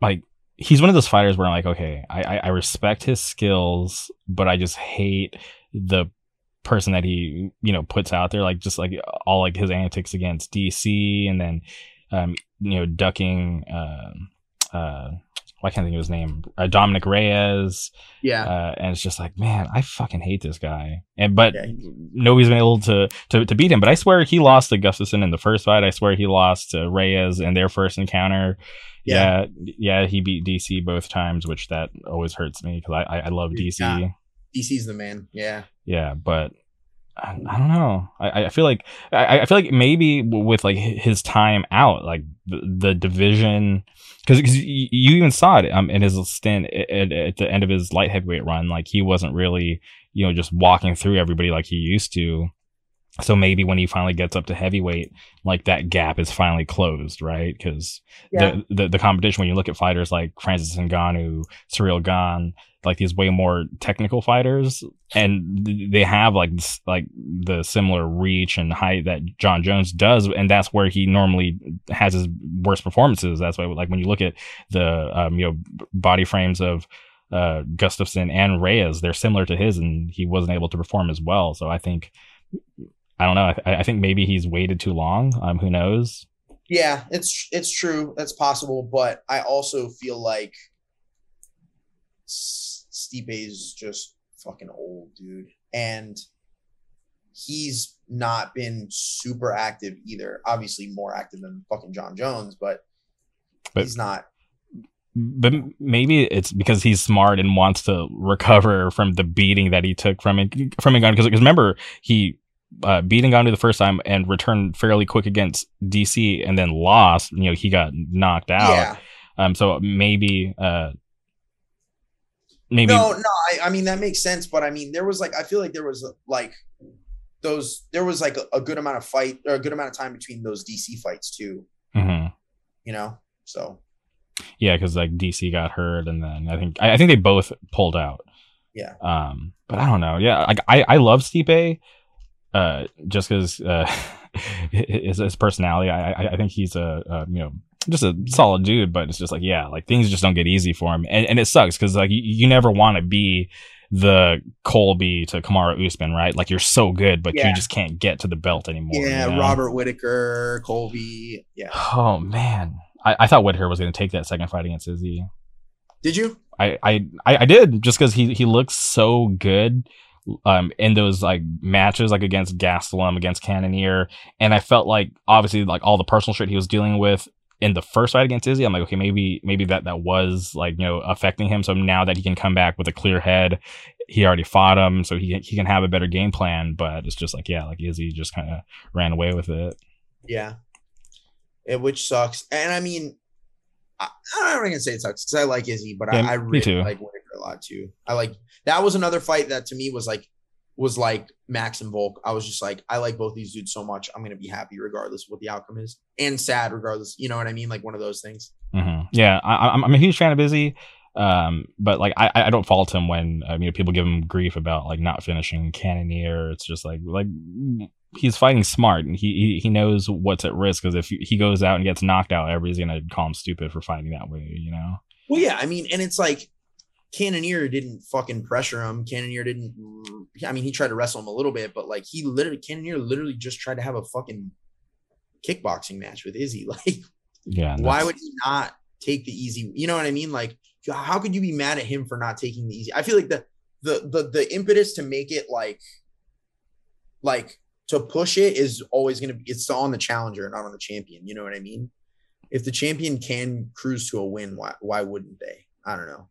like he's one of those fighters where I'm like, okay, I, I, I respect his skills, but I just hate the person that he you know puts out there, like just like all like his antics against DC, and then um you know ducking um uh why can't think of his name? Uh, Dominick Reyes, Yeah. uh, and it's just like, man, I fucking hate this guy. And but Yeah. nobody's been able to, to to beat him. But I swear he lost to Gustafsson in the first fight. I swear he lost to Reyes in their first encounter. Yeah, yeah, he beat DC both times, which that always hurts me because I, I I love DC. Yeah. DC's the man. Yeah. Yeah, but I, I don't know. I, I feel like I, I feel like maybe with like his time out, like the, the division, because you, you even saw it um in his stint at, at the end of his light heavyweight run, like he wasn't really you know just walking through everybody like he used to. So maybe when he finally gets up to heavyweight, like that gap is finally closed, right? Because the, the the competition when you look at fighters like Francis Ngannou, Ciryl Gane, like these way more technical fighters, and th- they have like like the similar reach and height that Jon Jones does, and that's where he normally has his worst performances. That's why, like when you look at the um, you know body frames of uh, Gustafsson and Reyes, they're similar to his, and he wasn't able to perform as well. So I think. I don't know. I, I think maybe he's waited too long. Um, who knows? Yeah, it's it's true. That's possible, but I also feel like S- is just fucking old, dude, and he's not been super active either. Obviously, more active than fucking Jon Jones, but, But- he's not. but maybe it's because he's smart and wants to recover from the beating that he took from it from Ngannou. Because remember, he uh, beat Ngannou the first time and returned fairly quick against DC, and then lost. You know, he got knocked out. Yeah, Um, so maybe, uh, maybe no, no. I, I mean that makes sense, but I mean there was like I feel like there was like those there was like a, a good amount of fight or a good amount of time between those DC fights too. Mhm. you know. So Yeah, because like DC got hurt, and then I think I, I think they both pulled out. Yeah. Um, but I don't know. Yeah, like I I love Stipe, uh, just because uh, (laughs) his his personality. I I, think he's a, a you know just a solid dude, but it's just like yeah, like things just don't get easy for him, and and it sucks because like you, you never want to be the Colby to Kamaru Usman, right? Like you're so good, but Yeah. you just can't get to the belt anymore. yeah, you know? Robert Whittaker, Colby. Yeah. Oh man, I, I thought Whittaker was going to take that second fight against Izzy. Did you? I I I I did just because he he looks so good um in those like matches like against Gastelum against Cannonier and I felt like obviously like all the personal shit he was dealing with in the first fight against Izzy I'm like okay maybe maybe that that was like you know affecting him. So now that he can come back with a clear head he already fought him so he he can have a better game plan. But it's just like yeah like Izzy just kind of ran away with it. Yeah. It, which sucks. And I mean, I, not gonna say it sucks because I like Izzy, but Yeah, I, I really like a lot too. I like that was another fight that to me was like was like Max and Volk. I was just like, I like both these dudes so much. I'm gonna be happy regardless of what the outcome is, and sad regardless. You know what I mean? Like one of those things. hmm Yeah, I, I'm I'm a huge fan of Busy, um, but like I I don't fault him when uh, you know people give him grief about like not finishing Cannonier. It's just like like he's fighting smart and he he, he knows what's at risk because if he goes out and gets knocked out, everybody's gonna call him stupid for fighting that way. You know? Well, yeah, I mean, and it's like Cannonier didn't fucking pressure him. Cannonier didn't. I mean, he tried to wrestle him a little bit, but like he literally, Cannonier literally just tried to have a fucking kickboxing match with Izzy. (laughs) Like, Yeah. why would he not take the easy? You know what I mean? Like, how could you be mad at him for not taking the easy? I feel like the the the the impetus to make it like like to push it is always going to be it's on the challenger not on the champion you know what i mean if the champion can cruise to a win why why wouldn't they i don't know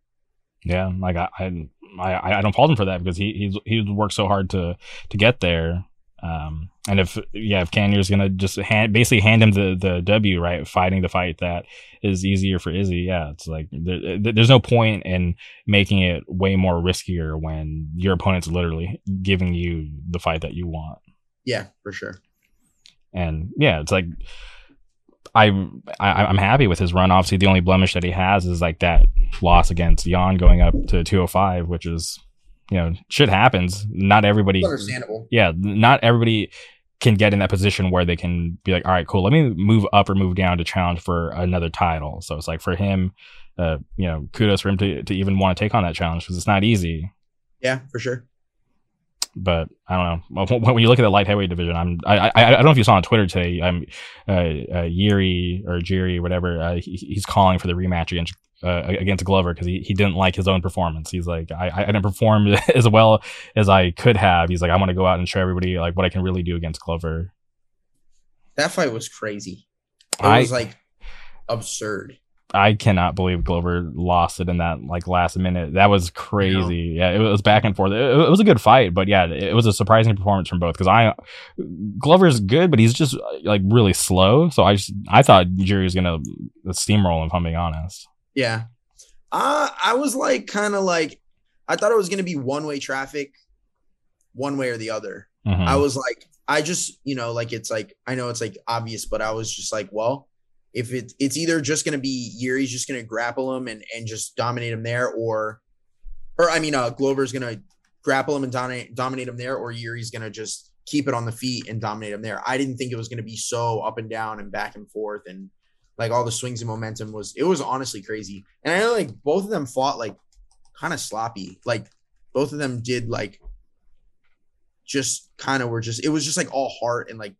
Yeah, like I, I, I, I don't fault him for that because he he's he's worked so hard to to get there. Um, and if yeah, if Cannonier's gonna just hand basically hand him the the W right, fighting the fight that is easier for Izzy. Yeah, it's like there- there's no point in making it way more riskier when your opponent's literally giving you the fight that you want. yeah for sure And yeah, it's like I, I I'm happy with his run. Obviously, the only blemish that he has is like that loss against Jan going up to 205, which is you know shit happens. Not everybody, understandable yeah, not everybody can get in that position where they can be like, all right, cool, let me move up or move down to challenge for another title. So it's like for him, uh, you know, kudos for him to to even want to take on that challenge because it's not easy. yeah for sure but I don't know. (laughs) When you look at the light heavyweight division, I'm I I, I don't know if you saw on Twitter today. I'm uh, uh Yuri or Jiri, whatever. Uh, he, he's calling for the rematch against uh, against Glover because he, he didn't like his own performance. He's like, I I didn't perform (laughs) as well as I could have. He's like, I want to go out and show everybody like what I can really do against Glover. that fight was crazy it I- was like absurd I cannot believe Glover lost it in that like last minute. That was crazy. Yeah, it was back and forth. It, it was a good fight, but yeah, it was a surprising performance from both. Because I, Glover's good, but he's just like really slow. So I just I thought Jury was gonna steamroll him. If I'm being honest. Yeah. Uh, I was like, kind of like, I thought it was going to be one way traffic, one way or the other. Mhm. I was like, I just, you know, like, it's like, I know it's like obvious, but I was just like, well, if it, it's either just going to be Yuri's just going to grapple him and, and just dominate him there, or, or I mean, uh, Glover's going to grapple him and dominate, dominate him there, or Yuri's going to just keep it on the feet and dominate him there. I didn't think it was going to be so up and down and back and forth and like all the swings and momentum was it was honestly crazy. And I know like both of them fought like kind of sloppy. Like both of them did like just kind of were just it was just like all heart and like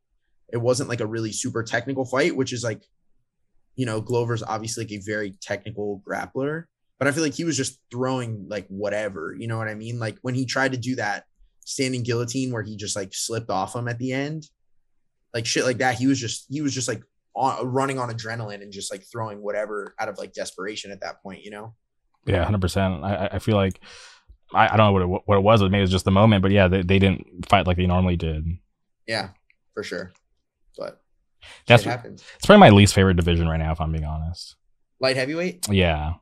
it wasn't like a really super technical fight, which is like you know, Glover's obviously like a very technical grappler, but I feel like he was just throwing like whatever, you know what I mean? Like when he tried to do that standing guillotine where he just like slipped off him at the end, like shit like that, he was just he was just like on, running on adrenaline and just like throwing whatever out of like desperation at that point, you know? Yeah, hundred percent. I I feel like I, I don't know what it, what it was. Maybe it was just the moment, but yeah, they, they didn't fight like they normally did. Yeah, for sure. But That's what, happens. it's probably my least favorite division right now, if I'm being honest. Light heavyweight? Yeah,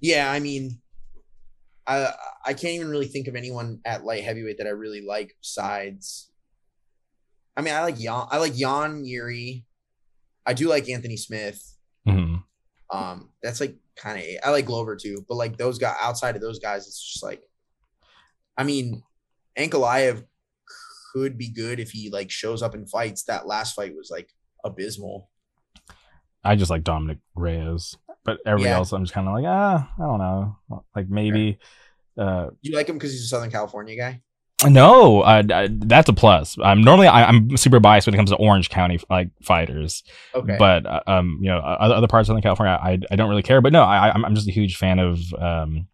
Yeah, I mean, I I can't even really think of anyone at light heavyweight that I really like besides. I mean, I like Jan. I like Jan Yuri. I do like Anthony Smith. Mhm. Um, that's like kind of I like Glover too, but like those guys outside of those guys, it's just like, I mean, Ankalaev could be good if he like shows up in fights. That last fight was like abysmal. I just like Dominick Reyes, but everybody Yeah. else, I'm just kind of like, ah, I don't know. Like maybe, uh, You like him because he's a Southern California guy. no, uh, that's a plus. I'm normally I, I'm super biased when it comes to Orange County like fighters, Okay, but uh, um, you know, other, other parts of Southern California, I I don't really care. But no, I I'm I'm just a huge fan of um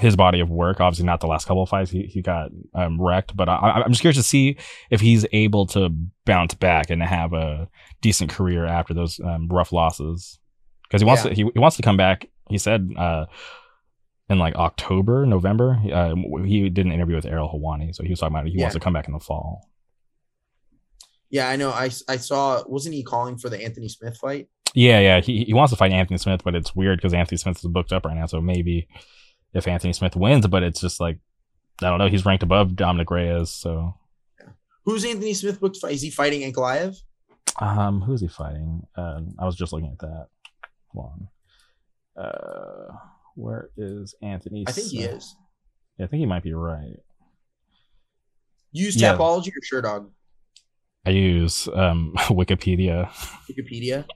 his body of work. Obviously, not the last couple of fights he he got um wrecked, but I, I'm just curious to see if he's able to bounce back and have a decent career after those um, rough losses because he wants Yeah. to he, he wants to come back. He said uh in like October, November. Uh, he did an interview with Ariel Helwani, so he was talking about he Yeah. wants to come back in the fall. yeah, I know. I I saw. Wasn't he calling for the Anthony Smith fight? Yeah, yeah. He he wants to fight Anthony Smith, but it's weird because Anthony Smith is booked up right now. So maybe if Anthony Smith wins, but it's just like I don't know. He's ranked above Dominick Reyes. So Who's Anthony Smith booked? Is he fighting Ankalaev? um, who is he fighting? Um, I was just looking at that. Hold on. Uh, where is Anthony? I think he is. Yeah, I think he might be right. Use Yeah. Tapology or Sherdog? I use um (laughs) Wikipedia. Wikipedia.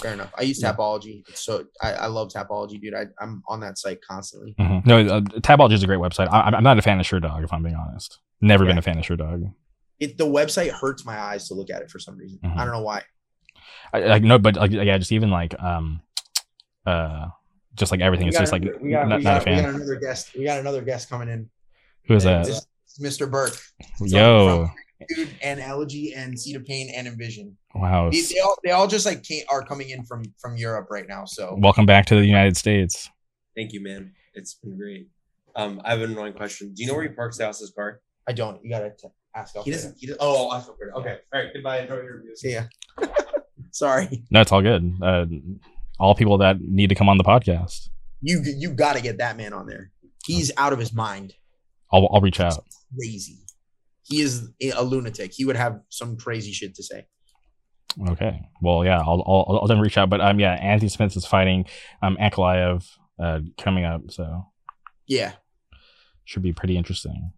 Fair enough. I use Yeah. Tapology. So I, I love Tapology, dude. I, I'm on that site constantly. Mhm. No, uh, Tapology is a great website. I, I'm not a fan of Sherdog, if I'm being honest. Never been a fan of Sherdog. It the website hurts my eyes to look at it for some reason. Mhm. I don't know why. I, like no, but like yeah, just even like um, uh, just like everything. We It's got just like we got, not, we, not a fan. we got another guest. We got another guest coming in. Who is And that? Mr. Burke. Yo, Dude, and Elegy and Seed of Pain and Envision. wow! They, they all they all just like came, are coming in from from Europe right now. So Welcome back to the United States. Thank you, man. It's been great. Um, I have an annoying question. Do you know where he parks the house's car? I don't. You gotta t- ask. He doesn't. He doesn't. Oh, I feel good. Okay. All right. Goodbye. Enjoy your reviews. See ya. (laughs) Sorry. No, it's all good. Uh, all people that need to come on the podcast, You you got to get that man on there. He's out of his mind. I'll I'll reach out. Crazy. He is a lunatic. He would have some crazy shit to say. Okay. Well, yeah, I'll I'll, I'll then reach out. But um, yeah, Anthony Smith is fighting um Ankalaev uh coming up, so Yeah. should be pretty interesting.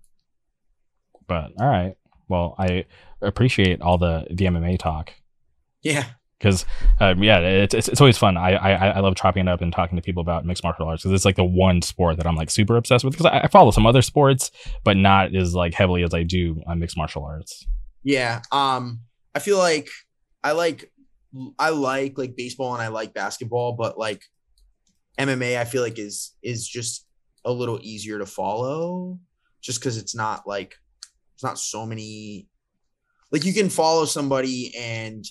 But all right. Well, I appreciate all the the MMA talk. Yeah. Because um, yeah, it's, it's it's always fun. I, I I love chopping it up and talking to people about mixed martial arts because it's like the one sport that I'm like super obsessed with. Because I, I follow some other sports, but not as like heavily as I do on mixed martial arts. Yeah. Um, I feel like I like I like like baseball and I like basketball, but like MMA, I feel like is is just a little easier to follow, just because it's not like it's not so many. Like you can follow somebody and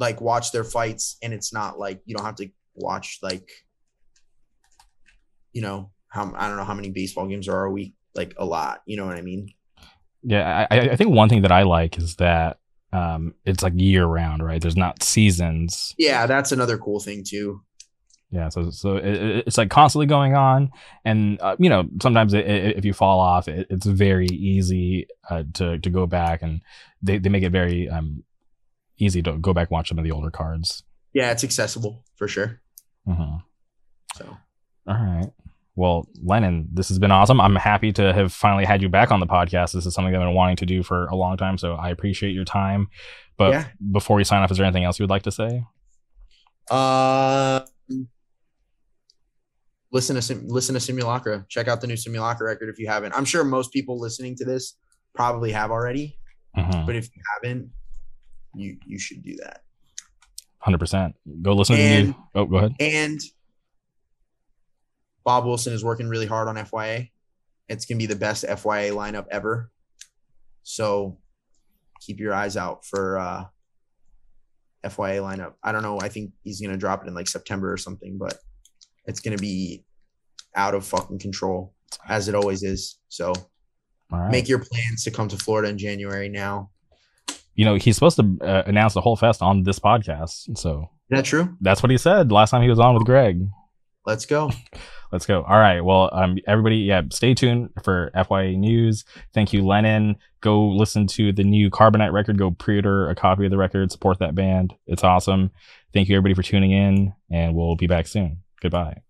like watch their fights, and it's not like you don't have to watch like you know how I don't know how many baseball games there are a week, like a lot. You know what I mean? Yeah, I, I think one thing that I like is that um, it's like year round, right? There's not seasons. Yeah, that's another cool thing too. Yeah, so so it, it- it's like constantly going on, and uh, you know sometimes it, it, if you fall off, it, it's very easy uh, to to go back, and they, they make it very um, easy to go back and watch some of the older cards. Yeah, it's accessible for sure. hmm So All right. Well, Lennon, this has been awesome. I'm happy to have finally had you back on the podcast. This is something I've been wanting to do for a long time, so I appreciate your time. But Yeah. before we sign off, is there anything else you would like to say? Uh, listen to Sim- listen to Simulacra. Check out the new Simulacra record if you haven't. I'm sure most people listening to this probably have already, Mhm. but if you haven't, you you should do that. 100%. Go listen to the Oh, go ahead. And Bob Wilson is working really hard on FYA. It's gonna be the best FYA lineup ever. So keep your eyes out for uh FYA lineup. I don't know. I think he's gonna drop it in like September or something, but it's gonna be out of fucking control as it always is. So All right. make your plans to come to Florida in January now. You know, he's supposed to uh, announce the whole fest on this podcast. So Is that true? that's what he said last time he was on with Greg. Let's go. (laughs) Let's go. All right. Well, um, everybody, yeah, stay tuned for FYA news. Thank you, Lennon. Go listen to the new Carbonite record. Go pre-order a copy of the record. Support that band. It's awesome. Thank you, everybody, for tuning in, and we'll be back soon. Goodbye.